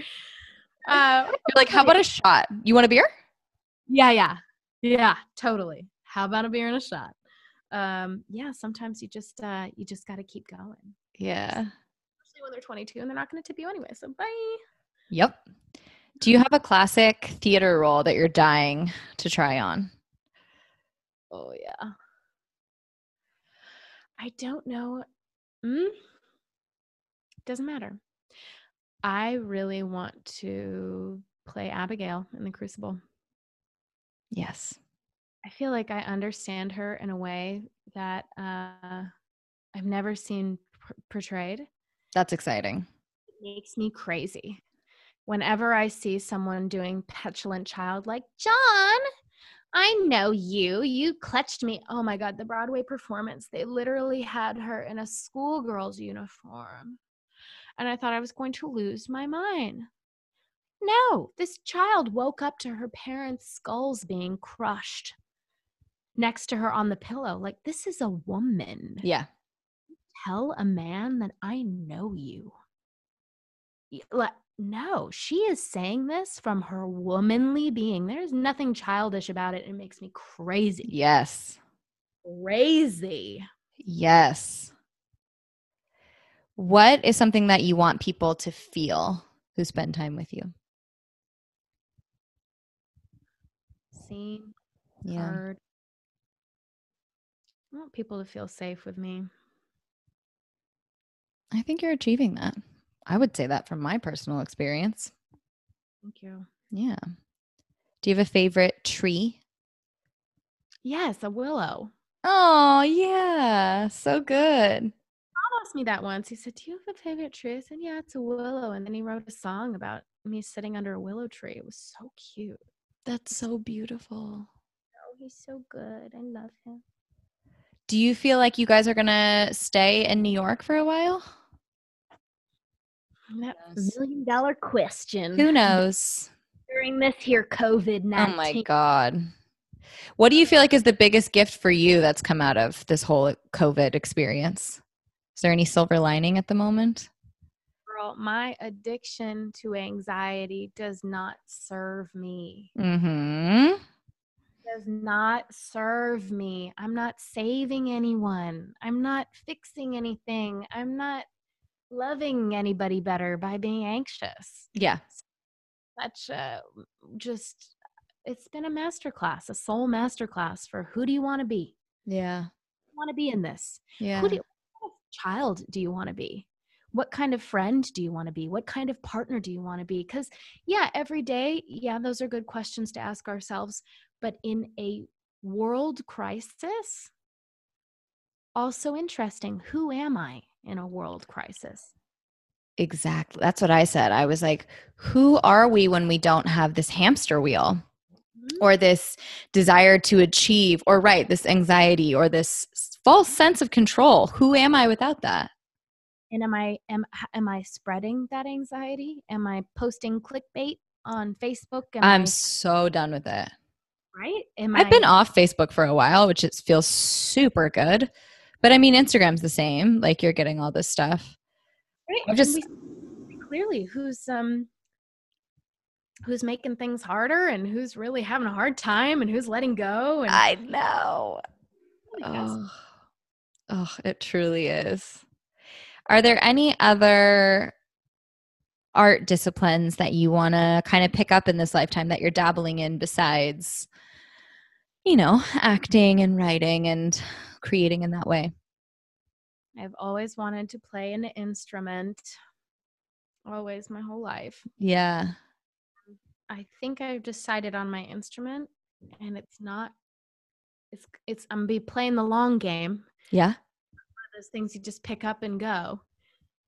S2: Uh,
S1: You're like, how about a shot? You want a beer?
S2: yeah, yeah, yeah, totally. How about a beer and a shot? Um, yeah, sometimes you just uh, you just got to keep going,
S1: Yeah.
S2: especially when they're 22 and they're not going to tip you anyway. So bye.
S1: Yep. Do you have a classic theater role that you're dying to try on?
S2: Oh yeah. I don't know. Mm, doesn't matter. I really want to play Abigail in the Crucible.
S1: Yes.
S2: I feel like I understand her in a way that uh, I've never seen p- portrayed.
S1: That's exciting.
S2: It makes me crazy. Whenever I see someone doing petulant child like, John, I know you. You clutched me. Oh my God, the Broadway performance, they literally had her in a schoolgirl's uniform. And I thought I was going to lose my mind. No, this child woke up to her parents' skulls being crushed next to her on the pillow. Like, this is a woman
S1: Yeah.
S2: tell a man that I know you. Like, no, she is saying this from her womanly being. There's nothing childish about it. It makes me crazy.
S1: Yes.
S2: Crazy.
S1: Yes. What is something that you want people to feel who spend time with you? Yeah.
S2: I want people to feel safe with me.
S1: I think you're achieving that. I would say that from my personal experience.
S2: Thank you.
S1: Yeah. Do you have a favorite tree?
S2: Yes, a willow.
S1: Oh, yeah. So good.
S2: Bob asked me that once. He said, Do you have a favorite tree? I said, Yeah, it's a willow. And then he wrote a song about me sitting under a willow tree. It was so cute.
S1: That's so beautiful.
S2: Oh, he's so good. I love him.
S1: Do you feel like you guys are going to stay in New York for a while?
S2: That million dollar question.
S1: Who [LAUGHS] knows?
S2: During this here COVID
S1: night.
S2: Oh
S1: my God. What do you feel like is the biggest gift for you that's come out of this whole COVID experience? Is there any silver lining at the moment?
S2: Girl, my addiction to anxiety does not serve me.
S1: Mm-hmm.
S2: does not serve me. I'm not saving anyone. I'm not fixing anything. I'm not loving anybody better by being anxious.
S1: Yeah.
S2: Such a just it's been a masterclass, a soul masterclass for who do you want to be?
S1: Yeah.
S2: Want to be in this?
S1: Yeah.
S2: Who do you, what kind of child do you want to be? What kind of friend do you want to be? What kind of partner do you want to be? Because, yeah, every day, yeah, those are good questions to ask ourselves. But in a world crisis, also interesting. Who am I in a world crisis?
S1: Exactly. That's what I said. I was like, who are we when we don't have this hamster wheel?
S2: Mm-hmm.
S1: or this desire to achieve or right this anxiety or this false sense of control who am i without that
S2: And am I am am I spreading that anxiety? Am I posting clickbait on Facebook? Am
S1: i'm
S2: I,
S1: so done with it
S2: right. Am
S1: i've
S2: I,
S1: been off facebook for a while which it feels super good but i mean instagram's the same like you're getting all this stuff
S2: right?
S1: I'm just-
S2: we clearly who's um who's making things harder and who's really having a hard time and who's letting go and
S1: i know oh, oh it truly is are there any other art disciplines that you want to kind of pick up in this lifetime that you're dabbling in besides you know acting and writing and creating in that way
S2: I've always wanted to play an instrument. Always my whole life.
S1: yeah
S2: I think I've decided on my instrument and it's not it's it's I'm be playing the long game.
S1: yeah
S2: Those things you just pick up and go.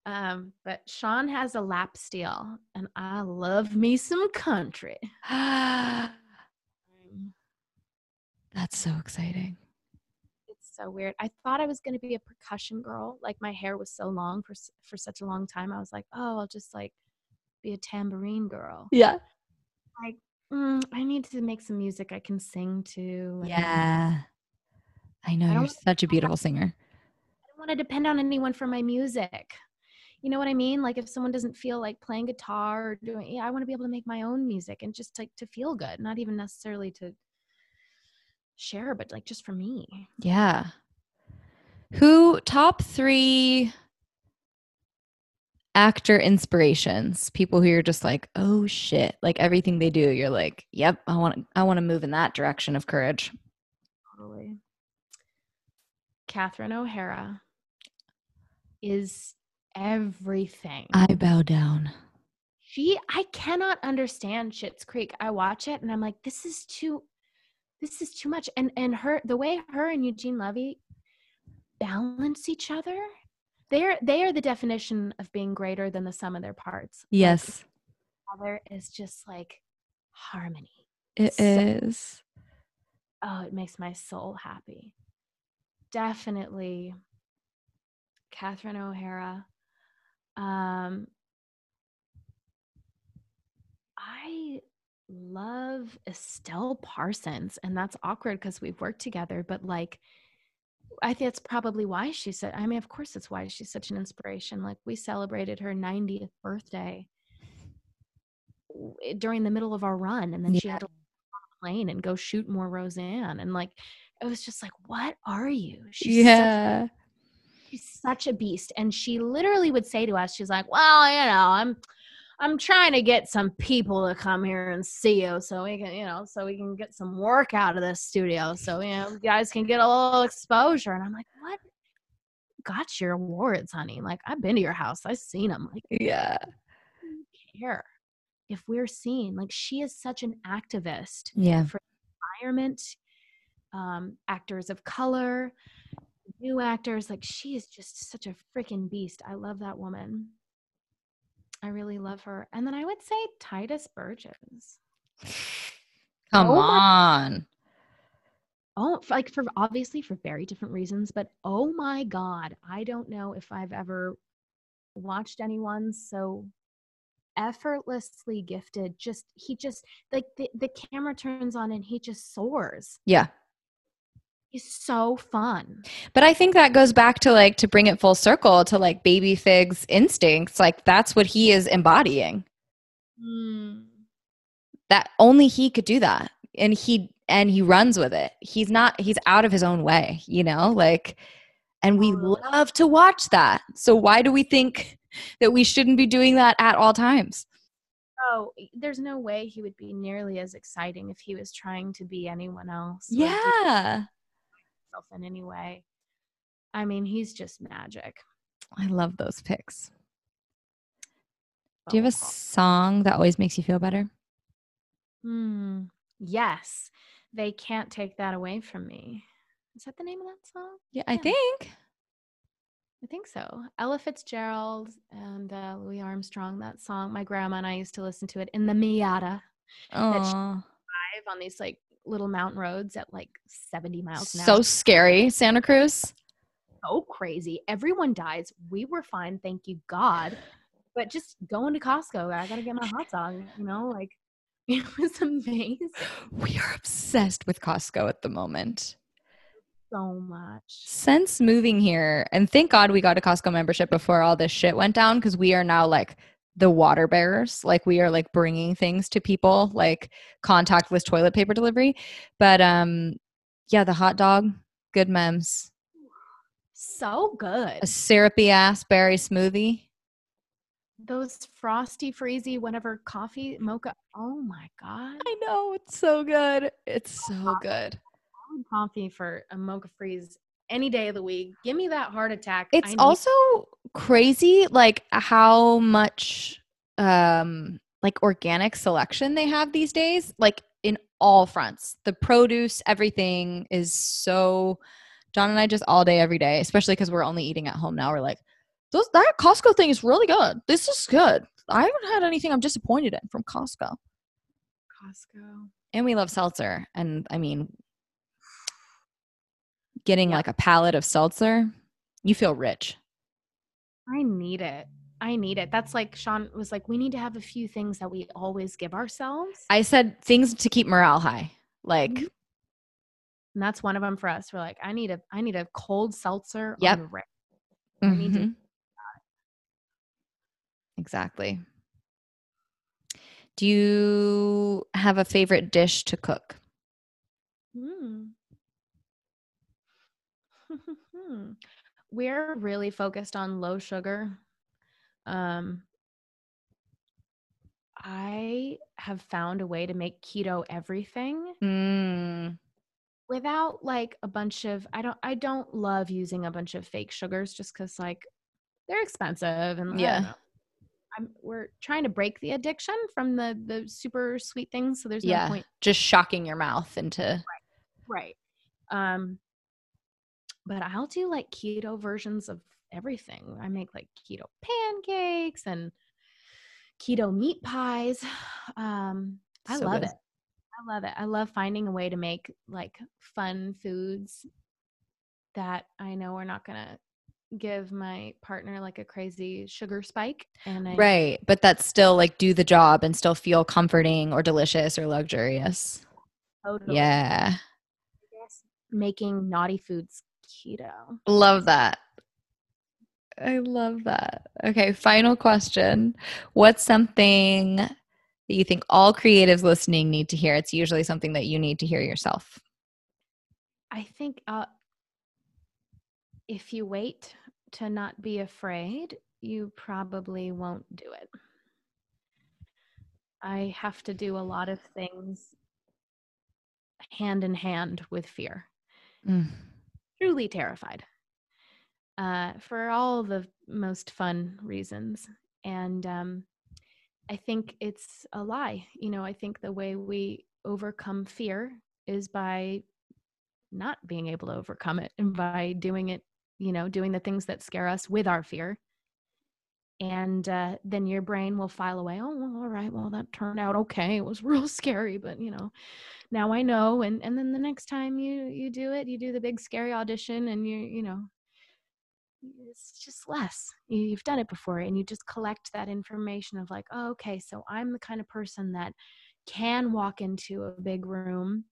S2: Um, but Sean has a lap steel and I love me some country. [SIGHS]
S1: that's so exciting
S2: It's so weird. I thought I was going to be a percussion girl. Like my hair was so long for for such a long time. I was like, "Oh, I'll just like be a tambourine girl."
S1: yeah
S2: Mm, I need to make some music I can sing to.
S1: yeah i know
S2: I
S1: you're such a beautiful singer
S2: want to depend on anyone for my music. You know what I mean? Like if someone doesn't feel like playing guitar or doing, yeah, I want to be able to make my own music and just like to feel good, not even necessarily to share, but like just for me.
S1: yeah who top three actor inspirations people who you're just like oh shit like everything they do you're like yep i want i want to move in that direction of courage
S2: Totally. Catherine O'Hara is everything.
S1: i bow down
S2: she I cannot understand Schitt's Creek. I watch it and I'm like, this is too this is too much. And and her the way her and Eugene Levy balance each other, they're they are the definition of being greater than the sum of their parts. Like,
S1: yes
S2: other is just like harmony.
S1: it
S2: so-
S1: is
S2: Oh, it makes my soul happy. Definitely Catherine O'Hara. Um I love Estelle Parsons, and that's awkward because we've worked together, but like I think that's probably why she said I mean, of course it's why she's such an inspiration. Like we celebrated her 90th birthday during the middle of our run, and then she had to on a plane and go shoot more Roseanne. And like it was just like, what are you? She's such
S1: yeah
S2: she's such a beast and she literally would say to us she's like well you know i'm i'm trying to get some people to come here and see you so we can you know so we can get some work out of this studio so you know you guys can get a little exposure. And i'm like what? Got your awards honey. Like i've been to your house. I've seen them like
S1: yeah.
S2: Who do you care if we're seen. Like she is such an activist
S1: yeah.
S2: for environment, um, actors of color, new actors. Like she is just such a freaking beast. I love that woman. I really love her. And then I would say Tituss Burgess. [SIGHS]
S1: come
S2: Oh my-
S1: on
S2: Oh, f- like for obviously for very different reasons, but oh my God, I don't know if I've ever watched anyone so effortlessly gifted. Just he just like the, the camera turns on and he just soars.
S1: yeah
S2: He's so fun.
S1: But I think that goes back to like to bring it full circle to like baby fig's instincts. Like that's what he is embodying.
S2: Mm.
S1: That only he could do that. And he and he runs with it. He's not he's out of his own way, you know? Like and we love to watch that. So why do we think that we shouldn't be doing that at all times?
S2: Oh, there's no way he would be nearly as exciting if he was trying to be anyone else. Yeah. do
S1: Yeah.
S2: himself in any way. I mean, he's just magic.
S1: I love those pics. Do you have a
S2: Oh,
S1: song that always makes you feel better?
S2: Hmm. Yes, they can't take that away from me. Is that the name of that song?
S1: Yeah, I think.
S2: I think so. Ella Fitzgerald and uh, Louis Armstrong. That song, my grandma and I used to listen to it in the Miata
S1: Oh,
S2: drive on these like little mountain roads at like 70 miles an
S1: so
S2: hour.
S1: scary, Santa Cruz.
S2: So crazy. Everyone dies. We were fine, thank you God. But just going to Costco, I gotta get my hot dog. You know, like [LAUGHS] it was amazing.
S1: We are obsessed with Costco at the moment.
S2: So much.
S1: Since moving here, and thank God we got a Costco membership before all this shit went down because we are now like the water bearers. Like we are like bringing things to people, like contactless toilet paper delivery. But um, yeah, the hot dog, good memes.
S2: So good.
S1: A syrupy ass berry smoothie.
S2: Those frosty, freezy, whatever coffee, mocha. Oh my God.
S1: I know it's so good. It's so good.
S2: Coffee for a mocha freeze any day of the week. Give me that heart attack.
S1: It's
S2: need-
S1: also crazy like how much um like organic selection they have these days like in all fronts. The produce, everything is so John and I just all day every day, especially cuz we're only eating at home now. We're like those that Costco thing is really good. This is good. I haven't had anything I'm disappointed in from Costco.
S2: Costco.
S1: And we love seltzer. And I mean, getting
S2: Yeah.
S1: like a pallet of seltzer, you feel rich.
S2: I need it. I need it. That's like Sean was like, we need to have a few things that we always give ourselves.
S1: I said things to keep morale high. Like,
S2: Mhm. and that's one of them for us. We're like, I need a I need a cold seltzer.
S1: Yep.
S2: On the I need to-
S1: mhm. [LAUGHS] exactly. Do you have a favorite dish to cook?
S2: Mm. We're really focused on low sugar. Um, I have found a way to make keto everything
S1: Mm,
S2: without like a bunch of I don't I don't love using a bunch of fake sugars just because like they're expensive and
S1: Yeah.
S2: I'm, we're trying to break the addiction from the the super sweet things, so there's
S1: yeah,
S2: no point
S1: just shocking your mouth into.
S2: Right. Um but I'll do like keto versions of everything. I make like keto pancakes and keto meat pies. [SIGHS] Um I
S1: So
S2: love
S1: good.
S2: it. I love it. I love finding a way to make like fun foods that I know are not going to give my partner like a crazy sugar spike and I
S1: Right, but that's still like do the job and still feel comforting or delicious or luxurious.
S2: totally
S1: Yeah,
S2: making naughty foods keto.
S1: love that. I love that. Okay, final question. What's something that you think all creatives listening need to hear? It's usually something that you need to hear yourself.
S2: I think uh, if you wait to not be afraid, you probably won't do it. I have to do a lot of things hand in hand with fear.
S1: Mm.
S2: Truly terrified uh, for all the most fun reasons. And um, I think it's a lie. You know, I think the way we overcome fear is by not being able to overcome it and by doing it, you know, doing the things that scare us with our fear. And uh, then your brain will file away. Oh, well, all right. Well, that turned out okay. It was [LAUGHS] real scary, but you know, now I know. And and then the next time you you do it, you do the big scary audition, and you you know, it's just less. You, you've done it before, and you just collect that information of like, oh, okay, so I'm the kind of person that can walk into a big room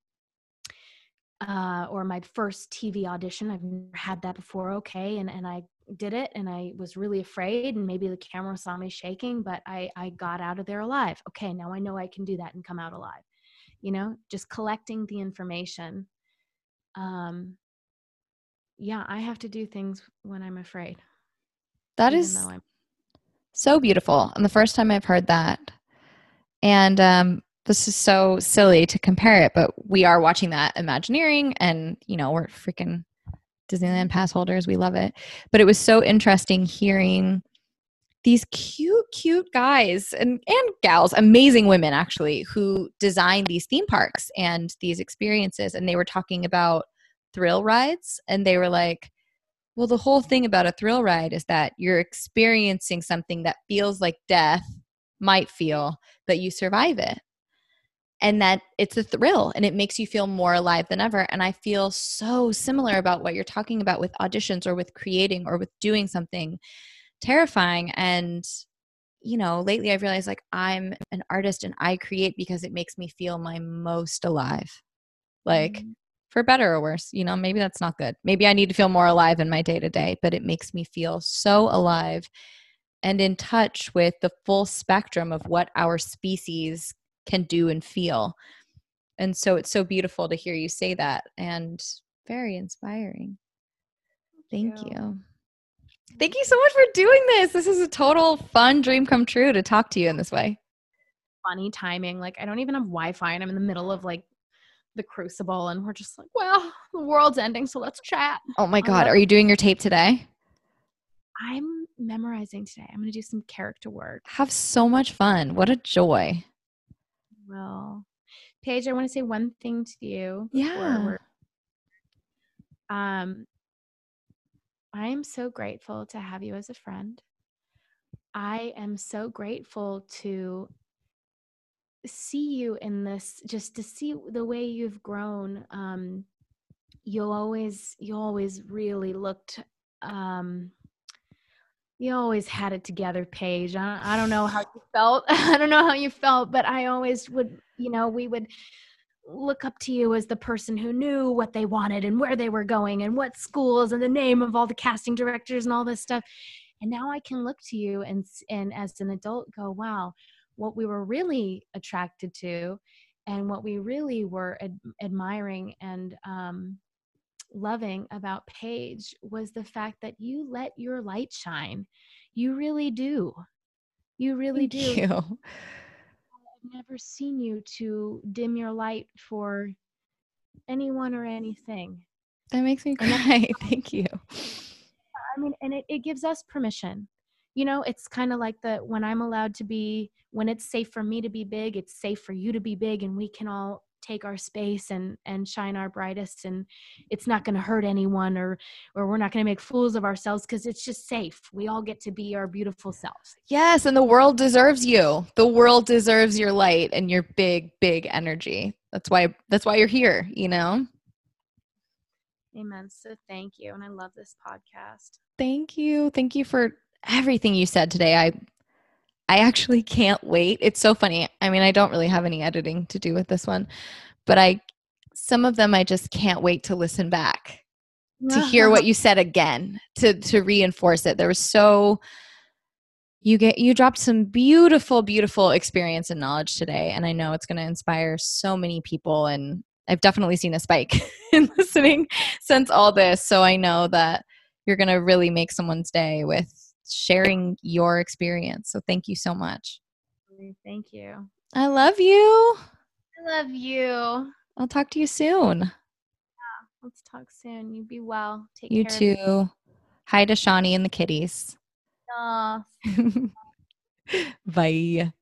S2: uh, or my first TV audition. I've never had that before. Okay, and and I did it, and I was really afraid, and maybe the camera saw me shaking, but I I got out of there alive. Okay, now I know I can do that and come out alive. you know, just collecting the information. Um, yeah, I have to do things when I'm afraid.
S1: That is so beautiful. And the first time I've heard that, and um, this is so silly to compare it, but we are watching that Imagineering, and you know we're freaking Disneyland pass holders. We love it. But it was so interesting hearing these cute, cute guys and, and gals, amazing women actually, who design these theme parks and these experiences. And they were talking about thrill rides. And they were like, well, the whole thing about a thrill ride is that you're experiencing something that feels like death might feel, but you survive it. And that it's a thrill and it makes you feel more alive than ever. And I feel so similar about what you're talking about with auditions or with creating or with doing something terrifying and you know lately i've realized like i'm an artist and i create because it makes me feel my most alive like mm-hmm. for better or worse you know maybe that's not good maybe i need to feel more alive in my day to day but it makes me feel so alive and in touch with the full spectrum of what our species can do and feel and so it's so beautiful to hear you say that and very inspiring thank, thank you. Thank you so much for doing this. This is a total fun dream come true to talk to you in this way.
S2: Funny timing. Like, I don't even have Wi Fi and I'm in the middle of like the crucible and we're just like, well, the world's ending, so let's chat.
S1: Oh my God. Are you doing your tape today?
S2: I'm memorizing today. I'm going to do some character work.
S1: Have so much fun. What a joy.
S2: Well, Paige, I want to say one thing to you.
S1: Yeah.
S2: Um, I am so grateful to have you as a friend. I am so grateful to see you in this, just to see the way you've grown. Um, you always, you always really looked, um, you always had it together, Paige. I, I don't know how [SIGHS] you felt. [LAUGHS] I don't know how you felt, but I always would, you know, we would look up to you as the person who knew what they wanted and where they were going and what schools and the name of all the casting directors and all this stuff and now i can look to you and and as an adult go wow what we were really attracted to and what we really were ad- admiring and um, loving about Paige was the fact that you let your light shine. You really do. You really
S1: Thank
S2: do.
S1: You I've
S2: never seen you to dim your light for anyone or anything.
S1: That makes me cry. [LAUGHS] Thank you.
S2: I mean, and it, it gives us permission. You know, it's kind of like the when I'm allowed to be, when it's safe for me to be big, it's safe for you to be big, and we can all take our space and and shine our brightest and it's not going to hurt anyone or or we're not going to make fools of ourselves because it's just safe. We all get to be our beautiful selves.
S1: Yes and the world deserves you. The world deserves your light and your big big energy. That's why that's why you're here you know?
S2: Amen. So thank you and i love this podcast.
S1: Thank you. Thank you for everything you said today. I I actually can't wait. It's so funny. I mean, I don't really have any editing to do with this one, but I some of them I just can't wait to listen back to hear what uh-huh. you said again to to reinforce it. There was so you get you dropped some beautiful beautiful experience and knowledge today and I know it's going to inspire so many people and I've definitely seen a spike [LAUGHS] in listening since all this, so I know that you're going to really make someone's day with sharing your experience. So thank you so much.
S2: Mm, thank you.
S1: I love you.
S2: I love you.
S1: I'll talk to you soon. Yeah,
S2: let's talk soon. You be well.
S1: Take you care. You too. Hi to Shawnee and the kitties. [LAUGHS] Bye.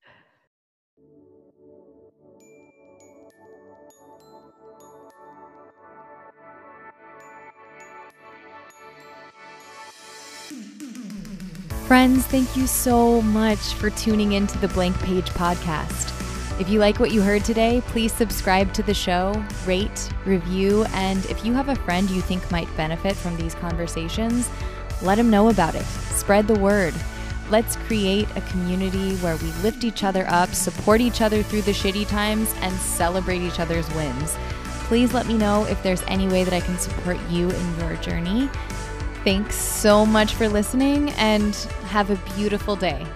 S1: Friends, thank you so much for tuning into the Blank Paige podcast. If you like what you heard today, please subscribe to the show, rate, review, and if you have a friend you think might benefit from these conversations, let them know about it. Spread the word. Let's create a community where we lift each other up, support each other through the shitty times, and celebrate each other's wins. Please let me know if there's any way that I can support you in your journey. Thanks so much for listening and have a beautiful day.